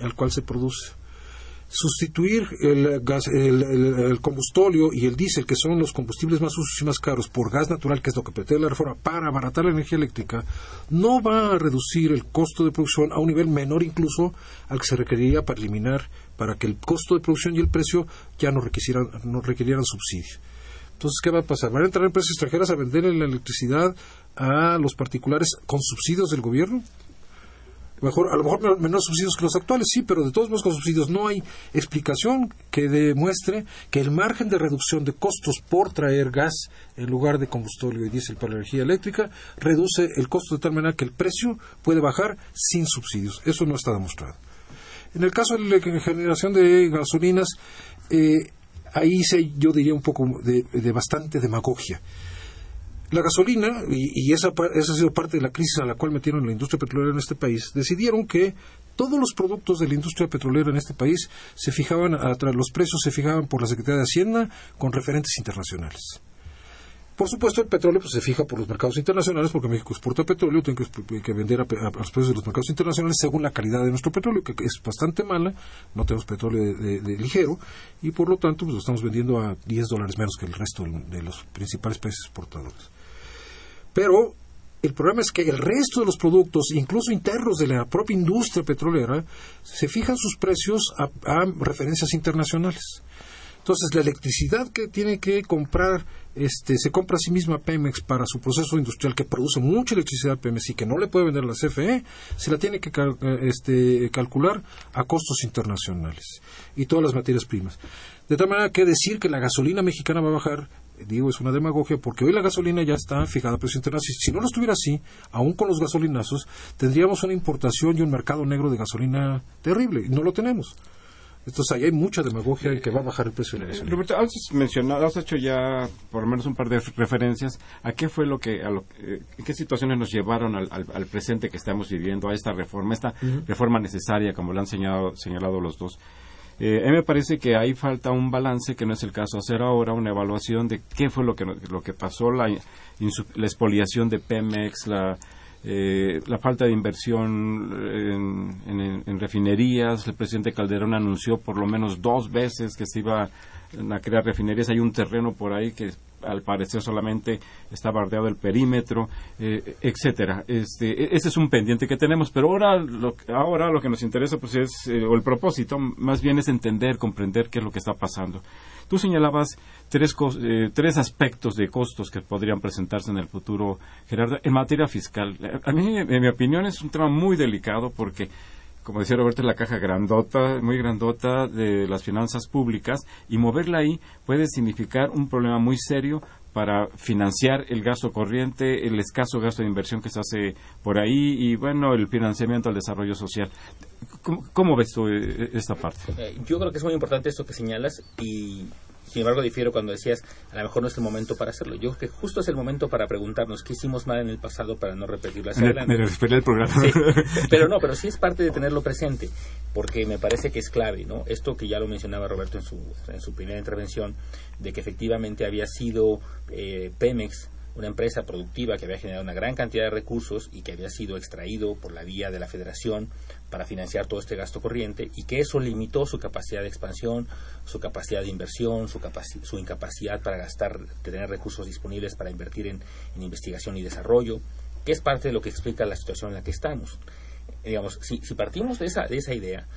al cual se produce sustituir el, gas, el, combustóleo y el diésel, que son los combustibles más usos y más caros, por gas natural, que es lo que pretende la reforma, para abaratar la energía eléctrica, no va a reducir el costo de producción a un nivel menor incluso al que se requeriría para eliminar, para que el costo de producción y el precio ya no requirieran, no requirieran subsidio. Entonces, ¿qué va a pasar? ¿Van a entrar empresas extranjeras a vender la electricidad a los particulares con subsidios del gobierno? Mejor, a lo mejor menos subsidios que los actuales, sí, pero de todos modos con subsidios no hay explicación que demuestre que el margen de reducción de costos por traer gas en lugar de combustible y diésel para la energía eléctrica reduce el costo de tal manera que el precio puede bajar sin subsidios. Eso no está demostrado. En el caso de la generación de gasolinas, eh, ahí se, yo diría un poco de, de bastante demagogia. La gasolina, y, esa, esa, ha sido parte de la crisis a la cual metieron la industria petrolera en este país, decidieron que todos los productos de la industria petrolera en este país se fijaban, los precios se fijaban por la Secretaría de Hacienda con referentes internacionales. Por supuesto, el petróleo pues, se fija por los mercados internacionales, porque México exporta petróleo, tiene que, vender a, los precios de los mercados internacionales según la calidad de nuestro petróleo, que es bastante mala, no tenemos petróleo de, ligero, y por lo tanto pues, lo estamos vendiendo a 10 dólares menos que el resto de los principales países exportadores. Pero el problema es que el resto de los productos, incluso internos de la propia industria petrolera, se fijan sus precios a referencias internacionales. Entonces, la electricidad que tiene que comprar, este, se compra a sí misma Pemex para su proceso industrial que produce mucha electricidad Pemex y que no le puede vender la CFE, se la tiene que eh, este, calcular a costos internacionales y todas las materias primas. De tal manera que decir que la gasolina mexicana va a bajar digo, es una demagogia, porque hoy la gasolina ya está fijada a precio internacional. Si no lo estuviera así, aún con los gasolinazos, tendríamos una importación y un mercado negro de gasolina terrible, y no lo tenemos. Entonces ahí hay mucha demagogia en que va a bajar el precio de la gasolina. Roberto, has mencionado, has hecho ya por lo menos un par de referencias a qué fue lo que, a lo, eh, qué situaciones nos llevaron al, al, presente que estamos viviendo, a esta reforma, esta reforma necesaria, como lo han señalado, señalado los dos. Eh, a mí me parece que ahí falta un balance que no es el caso hacer ahora, una evaluación de qué fue lo que, lo que pasó, la, la expoliación de Pemex, la eh, la falta de inversión en, refinerías. El presidente Calderón anunció por lo menos dos veces que se iba a crear refinerías. Hay un terreno por ahí que al parecer solamente está bardeado el perímetro, eh, etcétera. Este, e, ese es un pendiente que tenemos, pero ahora lo, ahora lo que nos interesa pues es, eh, o el propósito más bien es entender, comprender qué es lo que está pasando. Tú señalabas tres, eh, tres aspectos de costos que podrían presentarse en el futuro, Gerardo, en materia fiscal. A mí, en mi opinión, es un tema muy delicado porque como decía Roberto, la caja grandota, muy grandota de las finanzas públicas y moverla ahí puede significar un problema muy serio para financiar el gasto corriente, el escaso gasto de inversión que se hace por ahí y, bueno, el financiamiento al desarrollo social. ¿Cómo, ves tú eh, esta parte? Eh, yo creo que es muy importante esto que señalas y sin embargo, difiero cuando decías, a lo mejor no es el momento para hacerlo. Yo creo que justo es el momento para preguntarnos qué hicimos mal en el pasado para no repetirlo hacia adelante. Me, el programa. pero no, pero sí es parte de tenerlo presente, porque me parece que es clave, ¿no? Esto que ya lo mencionaba Roberto en su, en su primera intervención, de que efectivamente había sido eh, Pemex una empresa productiva que había generado una gran cantidad de recursos y que había sido extraído por la vía de la federación para financiar todo este gasto corriente y que eso limitó su capacidad de expansión, su capacidad de inversión, su, su incapacidad para gastar, de tener recursos disponibles para invertir en, investigación y desarrollo, que es parte de lo que explica la situación en la que estamos. Digamos, si, partimos de esa, de esa idea,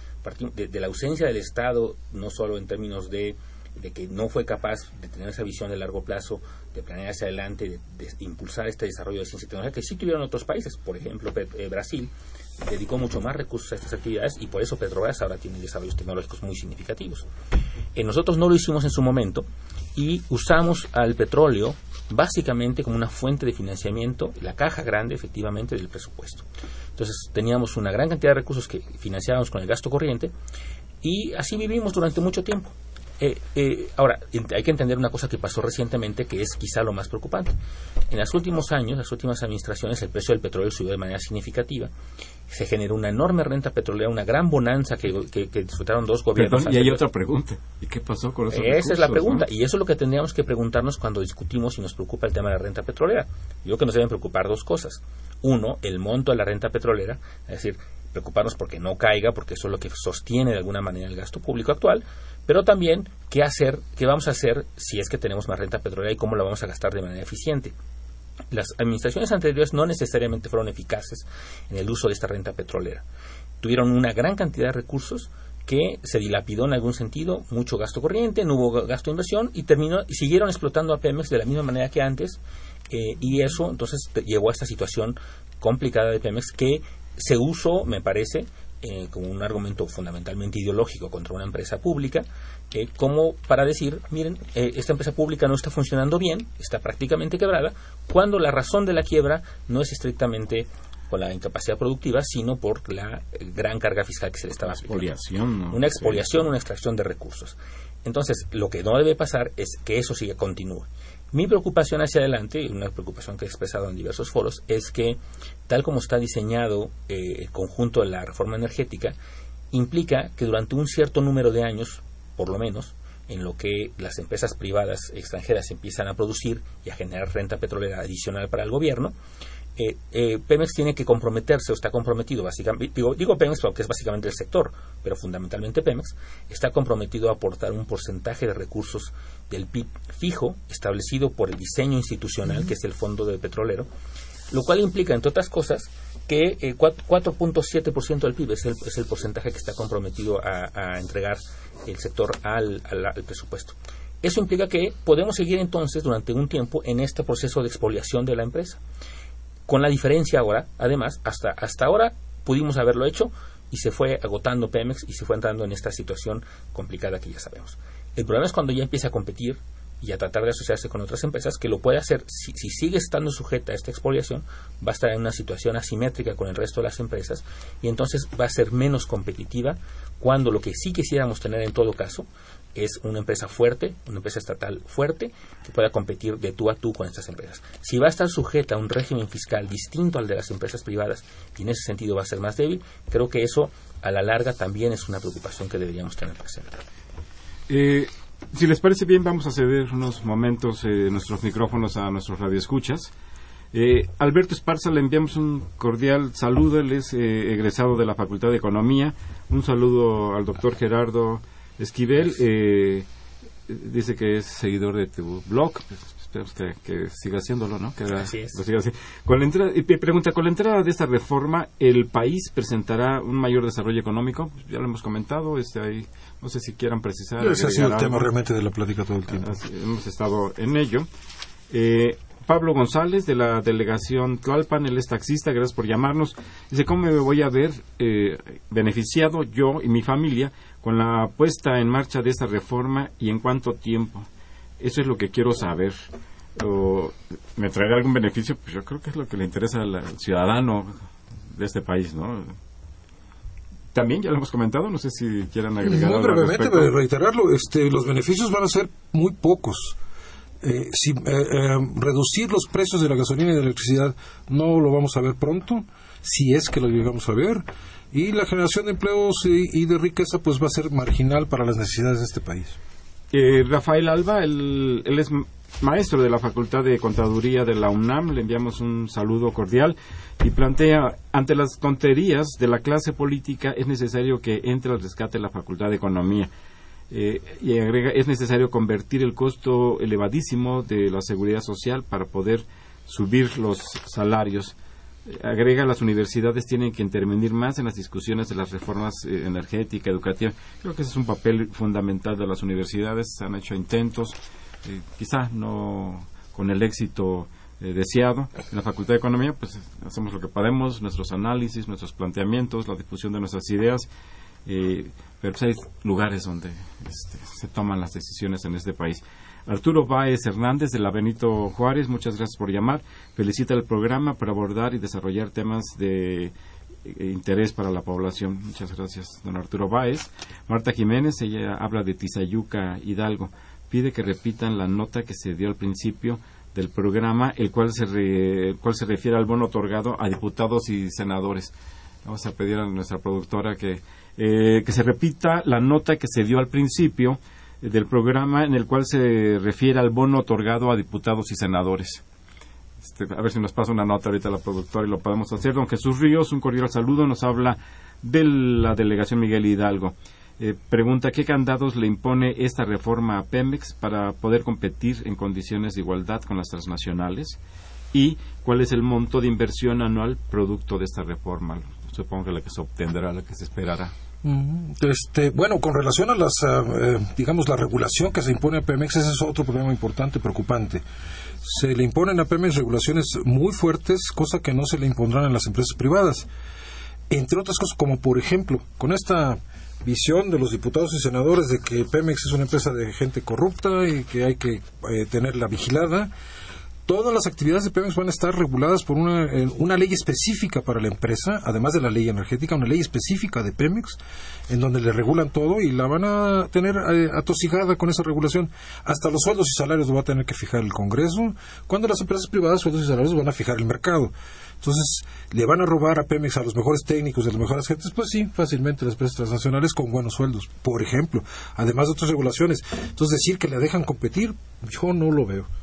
de la ausencia del Estado, no solo en términos de de que no fue capaz de tener esa visión de largo plazo, de planear hacia adelante, de, impulsar este desarrollo de ciencia y tecnología que sí tuvieron otros países. Por ejemplo, eh, Brasil dedicó mucho más recursos a estas actividades y por eso Petrobras ahora tiene desarrollos tecnológicos muy significativos. Eh, nosotros no lo hicimos en su momento y usamos al petróleo básicamente como una fuente de financiamiento, la caja grande efectivamente del presupuesto. Entonces teníamos una gran cantidad de recursos que financiábamos con el gasto corriente y así vivimos durante mucho tiempo. Eh, eh, ahora, hay que entender una cosa que pasó recientemente que es quizá lo más preocupante. En los últimos años, las últimas administraciones, el precio del petróleo subió de manera significativa. Se generó una enorme renta petrolera, una gran bonanza que, disfrutaron dos gobiernos. y hay otra pregunta. ¿Y qué pasó con eso? Esa es la pregunta. Y eso es lo que tendríamos que preguntarnos cuando discutimos y nos preocupa el tema de la renta petrolera. Yo creo que nos deben preocupar dos cosas. Uno, el monto de la renta petrolera, es decir, preocuparnos porque no caiga, porque eso es lo que sostiene de alguna manera el gasto público actual pero también qué hacer, qué vamos a hacer si es que tenemos más renta petrolera y cómo la vamos a gastar de manera eficiente. Las administraciones anteriores no necesariamente fueron eficaces en el uso de esta renta petrolera. Tuvieron una gran cantidad de recursos que se dilapidó en algún sentido, mucho gasto corriente, no hubo gasto de inversión y terminó siguieron explotando a Pemex de la misma manera que antes eh, y eso entonces llevó a esta situación complicada de Pemex que se usó, me parece, eh, como un argumento fundamentalmente ideológico contra una empresa pública, eh, como para decir, miren, eh, esta empresa pública no está funcionando bien, está prácticamente quebrada, cuando la razón de la quiebra no es estrictamente por la incapacidad productiva, sino por la gran carga fiscal que se le estaba expoliación, Una expoliación, una extracción de recursos. Entonces, lo que no debe pasar es que eso siga continúe. Mi preocupación hacia adelante, una preocupación que he expresado en diversos foros, es que tal como está diseñado eh, el conjunto de la reforma energética, implica que durante un cierto número de años, por lo menos, en lo que las empresas privadas extranjeras empiezan a producir y a generar renta petrolera adicional para el gobierno, eh, eh, Pemex tiene que comprometerse o está comprometido, básicamente, digo, digo Pemex porque es básicamente el sector, pero fundamentalmente Pemex, está comprometido a aportar un porcentaje de recursos del PIB fijo establecido por el diseño institucional, que es el Fondo de Petrolero, lo cual implica, entre otras cosas, que eh, 4.7% del PIB es el, es el, porcentaje que está comprometido a, entregar el sector al, al presupuesto. Eso implica que podemos seguir entonces durante un tiempo en este proceso de expoliación de la empresa con la diferencia ahora, además, hasta, hasta ahora pudimos haberlo hecho y se fue agotando Pemex y se fue entrando en esta situación complicada que ya sabemos. El problema es cuando ya empieza a competir y a tratar de asociarse con otras empresas, que lo puede hacer, si, si, sigue estando sujeta a esta expoliación, va a estar en una situación asimétrica con el resto de las empresas y entonces va a ser menos competitiva cuando lo que sí quisiéramos tener en todo caso es una empresa fuerte, una empresa estatal fuerte, que pueda competir de tú a tú con estas empresas. Si va a estar sujeta a un régimen fiscal distinto al de las empresas privadas y en ese sentido va a ser más débil, creo que eso a la larga también es una preocupación que deberíamos tener presente. Eh, si les parece bien, vamos a ceder unos momentos eh, nuestros micrófonos a nuestros radioescuchas. Eh, Alberto Esparza, le enviamos un cordial saludo. Él es eh, egresado de la Facultad de Economía. Un saludo al doctor Gerardo Esquivel eh, dice que es seguidor de tu blog. Pues, esperemos que, siga haciéndolo, ¿no? Que Con la entrada, y pregunta, con la entrada de esta reforma, ¿el país presentará un mayor desarrollo económico? Pues, ya lo hemos comentado, este ahí, no sé si quieran precisar. Ese ha sido el tema realmente de la plática todo el tiempo. hemos estado en ello. Eh, Pablo González de la delegación Tlalpan, él es taxista, gracias por llamarnos. Dice, ¿cómo me voy a ver eh, beneficiado yo y mi familia con la puesta en marcha de esta reforma y en cuánto tiempo? Eso es lo que quiero saber. O, ¿Me traerá algún beneficio? Pues yo creo que es lo que le interesa al, ciudadano de este país, ¿no? También ya lo hemos comentado, no sé si quieran agregar Muy brevemente, reiterarlo, este, los beneficios van a ser muy pocos. Eh, si, eh, eh, reducir los precios de la gasolina y de la electricidad no lo vamos a ver pronto, si es que lo llegamos a ver y la generación de empleos y, de riqueza pues va a ser marginal para las necesidades de este país. Eh, Rafael Alba, él, es maestro de la Facultad de Contaduría de la UNAM, le enviamos un saludo cordial y plantea, ante las tonterías de la clase política es necesario que entre al rescate la Facultad de Economía. Eh, y agrega, es necesario convertir el costo elevadísimo de la seguridad social para poder subir los salarios agrega las universidades tienen que intervenir más en las discusiones de las reformas eh, energética, educativa. Creo que ese es un papel fundamental de las universidades. Han hecho intentos, eh, quizá no con el éxito eh, deseado. En la Facultad de Economía, pues hacemos lo que podemos, nuestros análisis, nuestros planteamientos, la difusión de nuestras ideas. pero pues, hay lugares donde este, se toman las decisiones en este país. Arturo Báez Hernández de la Benito Juárez, muchas gracias por llamar. Felicita el programa para abordar y desarrollar temas de eh, interés para la población. Muchas gracias, don Arturo Báez. Marta Jiménez, ella habla de Tizayuca Hidalgo. Pide que repitan la nota que se dio al principio del programa, el cual se, cual se refiere al bono otorgado a diputados y senadores. Vamos a pedir a nuestra productora que, eh, que se repita la nota que se dio al principio del programa en el cual se refiere al bono otorgado a diputados y senadores. Este, a ver si nos pasa una nota ahorita la productora y lo podemos hacer. Don Jesús Ríos, un cordial saludo, nos habla de la delegación Miguel Hidalgo. Eh, pregunta qué candados le impone esta reforma a Pemex para poder competir en condiciones de igualdad con las transnacionales y cuál es el monto de inversión anual producto de esta reforma. Supongo que la que se obtendrá, la que se esperará. Este, bueno, con relación a las, ah, eh, digamos, la regulación que se impone a Pemex, ese es otro problema importante, preocupante. Se le imponen a Pemex regulaciones muy fuertes, cosa que no se le impondrán a las empresas privadas. entre otras cosas, como por ejemplo, con esta visión de los diputados y senadores de que Pemex es una empresa de gente corrupta y que hay que eh, tenerla vigilada, todas las actividades de Pemex van a estar reguladas por una, una, ley específica para la empresa, además de la ley energética, una ley específica de Pemex, en donde le regulan todo y la van a tener eh, atosigada con esa regulación. Hasta los sueldos y salarios lo va a tener que fijar el Congreso, cuando las empresas privadas sueldos y salarios van a fijar el mercado. Entonces, ¿le van a robar a Pemex a los mejores técnicos, de las mejores gentes? Pues sí, fácilmente las empresas transnacionales con buenos sueldos, por ejemplo, además de otras regulaciones. Entonces, decir que le dejan competir, yo no lo veo.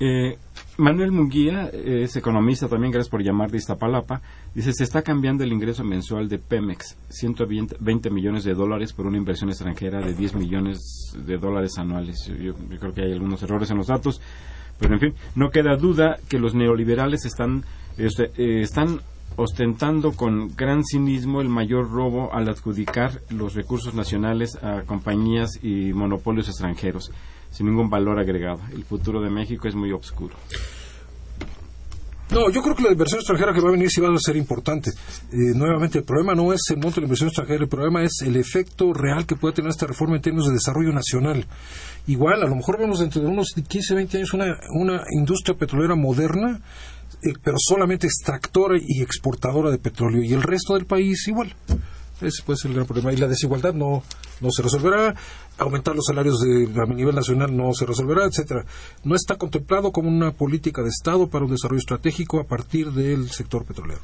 Eh, Manuel Munguía es economista también, gracias por llamar de Iztapalapa. Dice, se está cambiando el ingreso mensual de Pemex, 120 millones de dólares por una inversión extranjera de 10 millones de dólares anuales. Yo, creo que hay algunos errores en los datos, pero en fin, no queda duda que los neoliberales están, este, eh, están ostentando con gran cinismo el mayor robo al adjudicar los recursos nacionales a compañías y monopolios extranjeros sin ningún valor agregado. El futuro de México es muy oscuro. No, yo creo que la inversión extranjera que va a venir sí va a ser importante. Eh, nuevamente, el problema no es el monto de la inversión extranjera, el problema es el efecto real que puede tener esta reforma en términos de desarrollo nacional. Igual, a lo mejor vemos dentro de unos 15, 20 años una, una industria petrolera moderna, eh, pero solamente extractora y exportadora de petróleo, y el resto del país igual. Ese puede ser el gran problema. Y la desigualdad no, no se resolverá, aumentar los salarios de, a nivel nacional no se resolverá, etcétera. No está contemplado como una política de Estado para un desarrollo estratégico a partir del sector petrolero.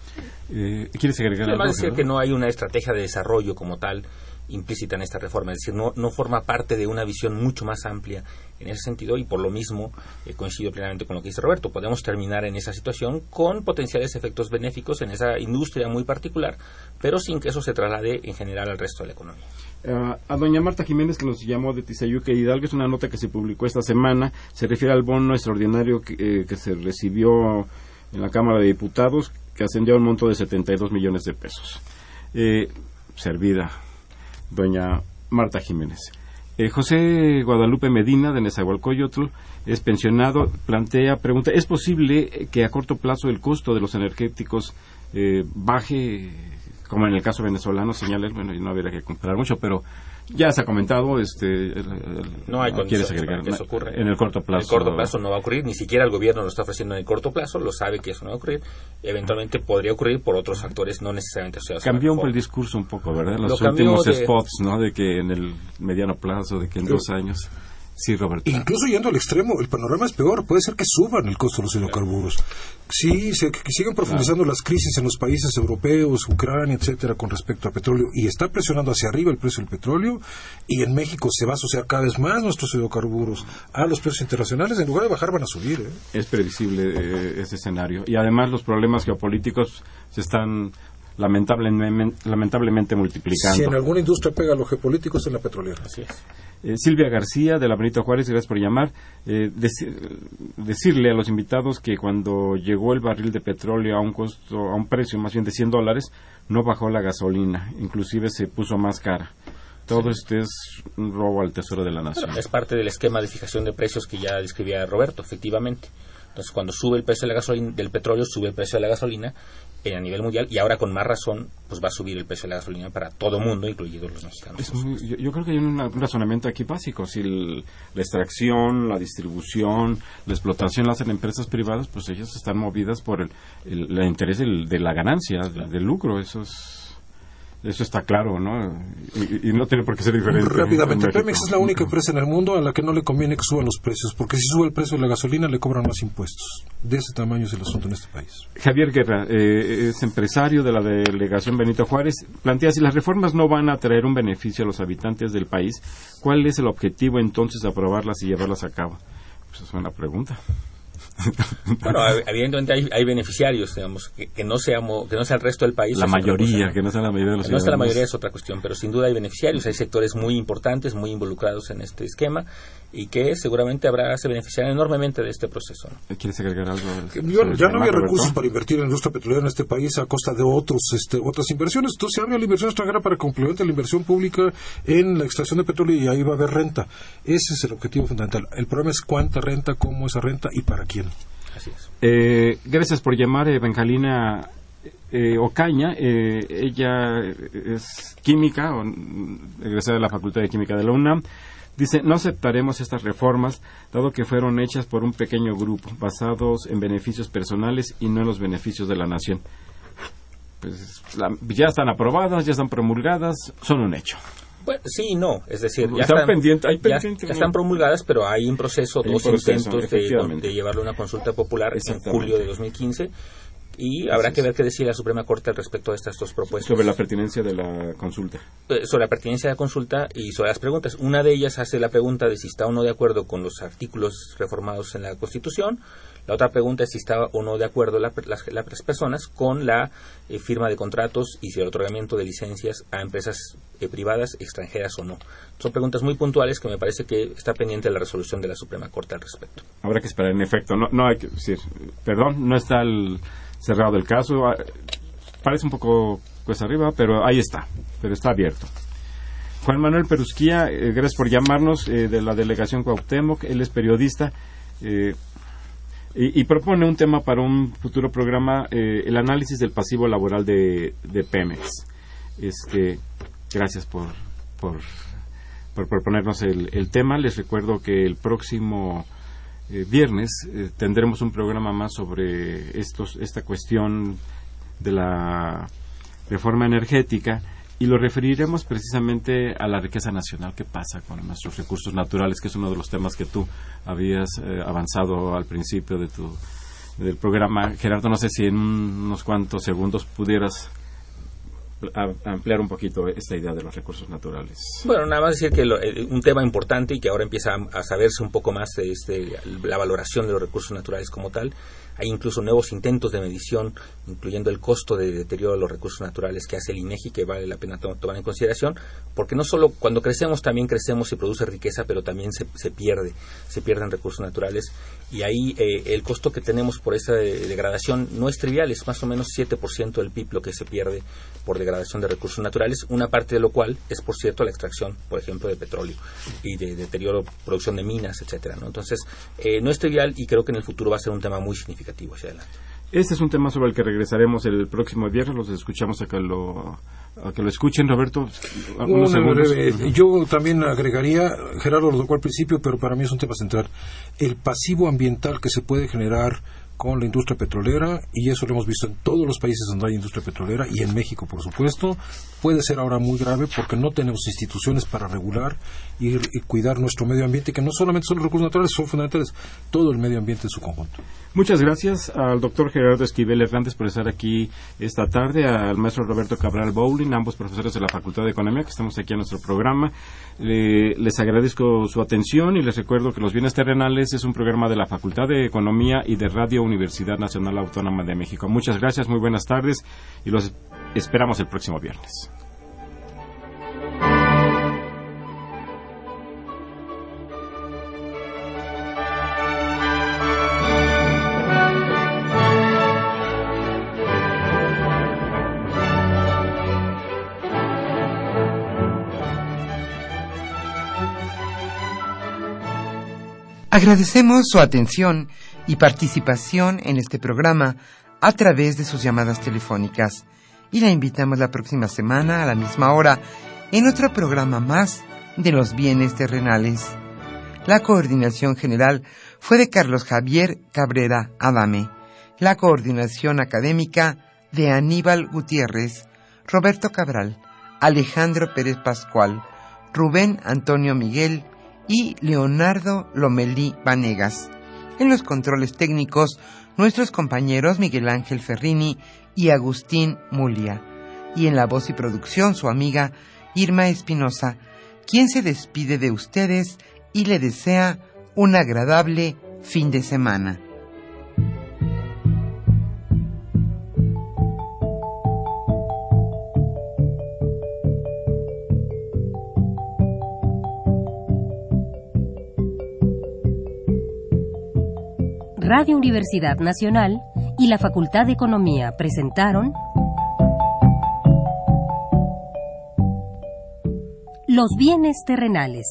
Eh, ¿Quieres agregar algo? decir que no hay una estrategia de desarrollo como tal implícita en esta reforma, es decir, no, no forma parte de una visión mucho más amplia en ese sentido y por lo mismo eh, coincido plenamente con lo que dice Roberto. Podemos terminar en esa situación con potenciales efectos benéficos en esa industria muy particular, pero sin que eso se traslade en general al resto de la economía. Eh, a doña Marta Jiménez, que nos llamó de Tizayuca Hidalgo, es una nota que se publicó esta semana, se refiere al bono extraordinario que, eh, que se recibió en la Cámara de Diputados, que ascendió a un monto de 72 millones de pesos. servida doña Marta Jiménez. Eh, José Guadalupe Medina, de Nezahualcóyotl, es pensionado, plantea, pregunta, ¿es posible que a corto plazo el costo de los energéticos eh, baje, como en el caso venezolano, señala bueno, no habría que comprar mucho, pero ya se ha comentado, este, no hay que eso ocurra. En el corto plazo. En el corto plazo no va a ocurrir, ni siquiera el gobierno lo está ofreciendo en el corto plazo, lo sabe que eso no va a ocurrir. Eventualmente podría ocurrir por otros factores no necesariamente asociados. Cambió el discurso un poco, ¿verdad? Los últimos spots, ¿no? De que en el mediano plazo, de que en dos años. Sí, Roberto. Incluso yendo al extremo, el panorama es peor. Puede ser que suban el costo de los hidrocarburos. Sí, se, que sigan profundizando las crisis en los países europeos, Ucrania, etcétera, con respecto al petróleo. Y está presionando hacia arriba el precio del petróleo. Y en México se va a asociar cada vez más nuestros hidrocarburos a los precios internacionales. En lugar de bajar, van a subir. ¿eh? Es previsible eh, ese escenario. Y además, los problemas geopolíticos se están lamentablemente, lamentablemente multiplicando. Si en alguna industria pega lo geopolítico es en la petrolera. Así es. Eh, Silvia García, de la Benito Juárez, gracias por llamar. Eh, decirle a los invitados que cuando llegó el barril de petróleo a un costo, a un precio más bien de 100 dólares, no bajó la gasolina, inclusive se puso más cara. Todo esto es un robo al tesoro de la nación. es parte del esquema de fijación de precios que ya describía Roberto, efectivamente. Entonces, cuando sube el precio de la gasolina, del petróleo, sube el precio de la gasolina a nivel mundial y ahora con más razón pues va a subir el precio de la gasolina para todo el mundo, incluidos los mexicanos. yo, creo que hay un, razonamiento aquí básico. Si la extracción, la distribución, la explotación la hacen empresas privadas, pues ellas están movidas por el, el, interés de la ganancia, del lucro. Eso es eso está claro, ¿no? Y, no tiene por qué ser diferente. Rápidamente, Pemex es la única empresa en el mundo a la que no le conviene que suban los precios, porque si sube el precio de la gasolina le cobran más impuestos. De ese tamaño es el asunto en este país. Javier Guerra eh, es empresario de la delegación Benito Juárez. Plantea, si las reformas no van a traer un beneficio a los habitantes del país, ¿cuál es el objetivo entonces de aprobarlas y llevarlas a cabo? Pues es una pregunta. bueno, evidentemente hay, beneficiarios, digamos, que, no seamos, que no sea el resto del país. La mayoría, que no sea la mayoría de los No sea la mayoría es otra cuestión, pero sin duda hay beneficiarios, hay sectores muy importantes, muy involucrados en este esquema y que seguramente habrá se beneficiarán enormemente de este proceso. ¿Quieres agregar algo? ya no había recursos para invertir en la industria petrolera en este país a costa de otros, este, otras inversiones. Entonces se abre la inversión extranjera para complementar la inversión pública en la extracción de petróleo y ahí va a haber renta. Ese es el objetivo fundamental. El problema es cuánta renta, cómo esa renta y para quién. Así es. Eh, gracias por llamar, Evangelina eh, Ocaña, eh, ella es química, o, egresada de la Facultad de Química de la UNAM, dice, no aceptaremos estas reformas, dado que fueron hechas por un pequeño grupo, basados en beneficios personales y no en los beneficios de la nación. Pues ya están aprobadas, ya están promulgadas, son un hecho. Bueno, sí y no, es decir, ya están, están promulgadas, pero hay un proceso, dos intentos de, de, llevarlo a una consulta popular en julio de 2015 y habrá que ver qué decide la Suprema Corte al respecto de estas dos propuestas. Sobre la pertinencia de la consulta. Eh, sobre la pertinencia de la consulta y sobre las preguntas. Una de ellas hace la pregunta de si está o no de acuerdo con los artículos reformados en la Constitución. La otra pregunta es si está o no de acuerdo las, personas con la eh, firma de contratos y si el otorgamiento de licencias a empresas eh, privadas extranjeras o no. Son preguntas muy puntuales que me parece que está pendiente la resolución de la Suprema Corte al respecto. Habrá que esperar, en efecto. No, no hay que decir, perdón, no está cerrado el caso. Ah, parece un poco pues arriba, pero ahí está, pero está abierto. Juan Manuel Perusquía, eh, gracias por llamarnos de la delegación Cuauhtémoc. Él es periodista. Eh, y, propone un tema para un futuro programa, eh, el análisis del pasivo laboral de, de Pemex. Este, gracias por, por, por proponernos el, el, tema. Les recuerdo que el próximo eh, viernes eh, tendremos un programa más sobre estos, esta cuestión de la reforma energética y lo referiremos precisamente a la riqueza nacional, qué pasa con nuestros recursos naturales, que es uno de los temas que tú habías eh, avanzado al principio de tu, del programa. Gerardo, no sé si en unos cuantos segundos pudieras ampliar un poquito esta idea de los recursos naturales. Bueno, nada más decir que eh, un tema importante y que ahora empieza a, saberse un poco más de este, la valoración de los recursos naturales como tal hay incluso nuevos intentos de medición, incluyendo el costo de deterioro de los recursos naturales que hace el INEGI, que vale la pena tomar en consideración, porque no solo cuando crecemos también crecemos y produce riqueza, pero también se, se pierde, se pierden recursos naturales. Y ahí eh, el costo que tenemos por esa degradación no es trivial, es más o menos 7% del PIB lo que se pierde por degradación de recursos naturales, una parte de lo cual es, por cierto, la extracción, por ejemplo, de petróleo y de deterioro, producción de minas, etcétera. ¿no? Entonces, eh, no es trivial y creo que en el futuro va a ser un tema muy significativo. Este es un tema sobre el que regresaremos el próximo viernes. Los escuchamos a que lo, que lo escuchen, Roberto. yo también agregaría, Gerardo lo tocó al principio, pero para mí es un tema central, el pasivo ambiental que se puede generar con la industria petrolera y eso lo hemos visto en todos los países donde hay industria petrolera y en México, por supuesto, puede ser ahora muy grave porque no tenemos instituciones para regular y, cuidar nuestro medio ambiente, que no solamente son los recursos naturales, son fundamentales, todo el medio ambiente en su conjunto. Muchas gracias al doctor Gerardo Esquivel Hernández por estar aquí esta tarde, al maestro Roberto Cabral Bowling, ambos profesores de la Facultad de Economía que estamos aquí en nuestro programa. les agradezco su atención y les recuerdo que Los Bienes Terrenales es un programa de la Facultad de Economía y de Radio Universidad Nacional Autónoma de México. Muchas gracias, muy buenas tardes y los esperamos el próximo viernes. Agradecemos su atención y participación en este programa a través de sus llamadas telefónicas y la invitamos la próxima semana a la misma hora en otro programa más de los bienes terrenales. La coordinación general fue de Carlos Javier Cabrera Adame, la coordinación académica de Aníbal Gutiérrez, Roberto Cabral, Alejandro Pérez Pascual, Rubén Antonio Miguel y Leonardo Lomelí Vanegas. En los controles técnicos, nuestros compañeros Miguel Ángel Ferrini y Agustín Mulia. Y en la voz y producción, su amiga Irma Espinosa, quien se despide de ustedes y le desea un agradable fin de semana. Radio Universidad Nacional y la Facultad de Economía presentaron Los bienes terrenales.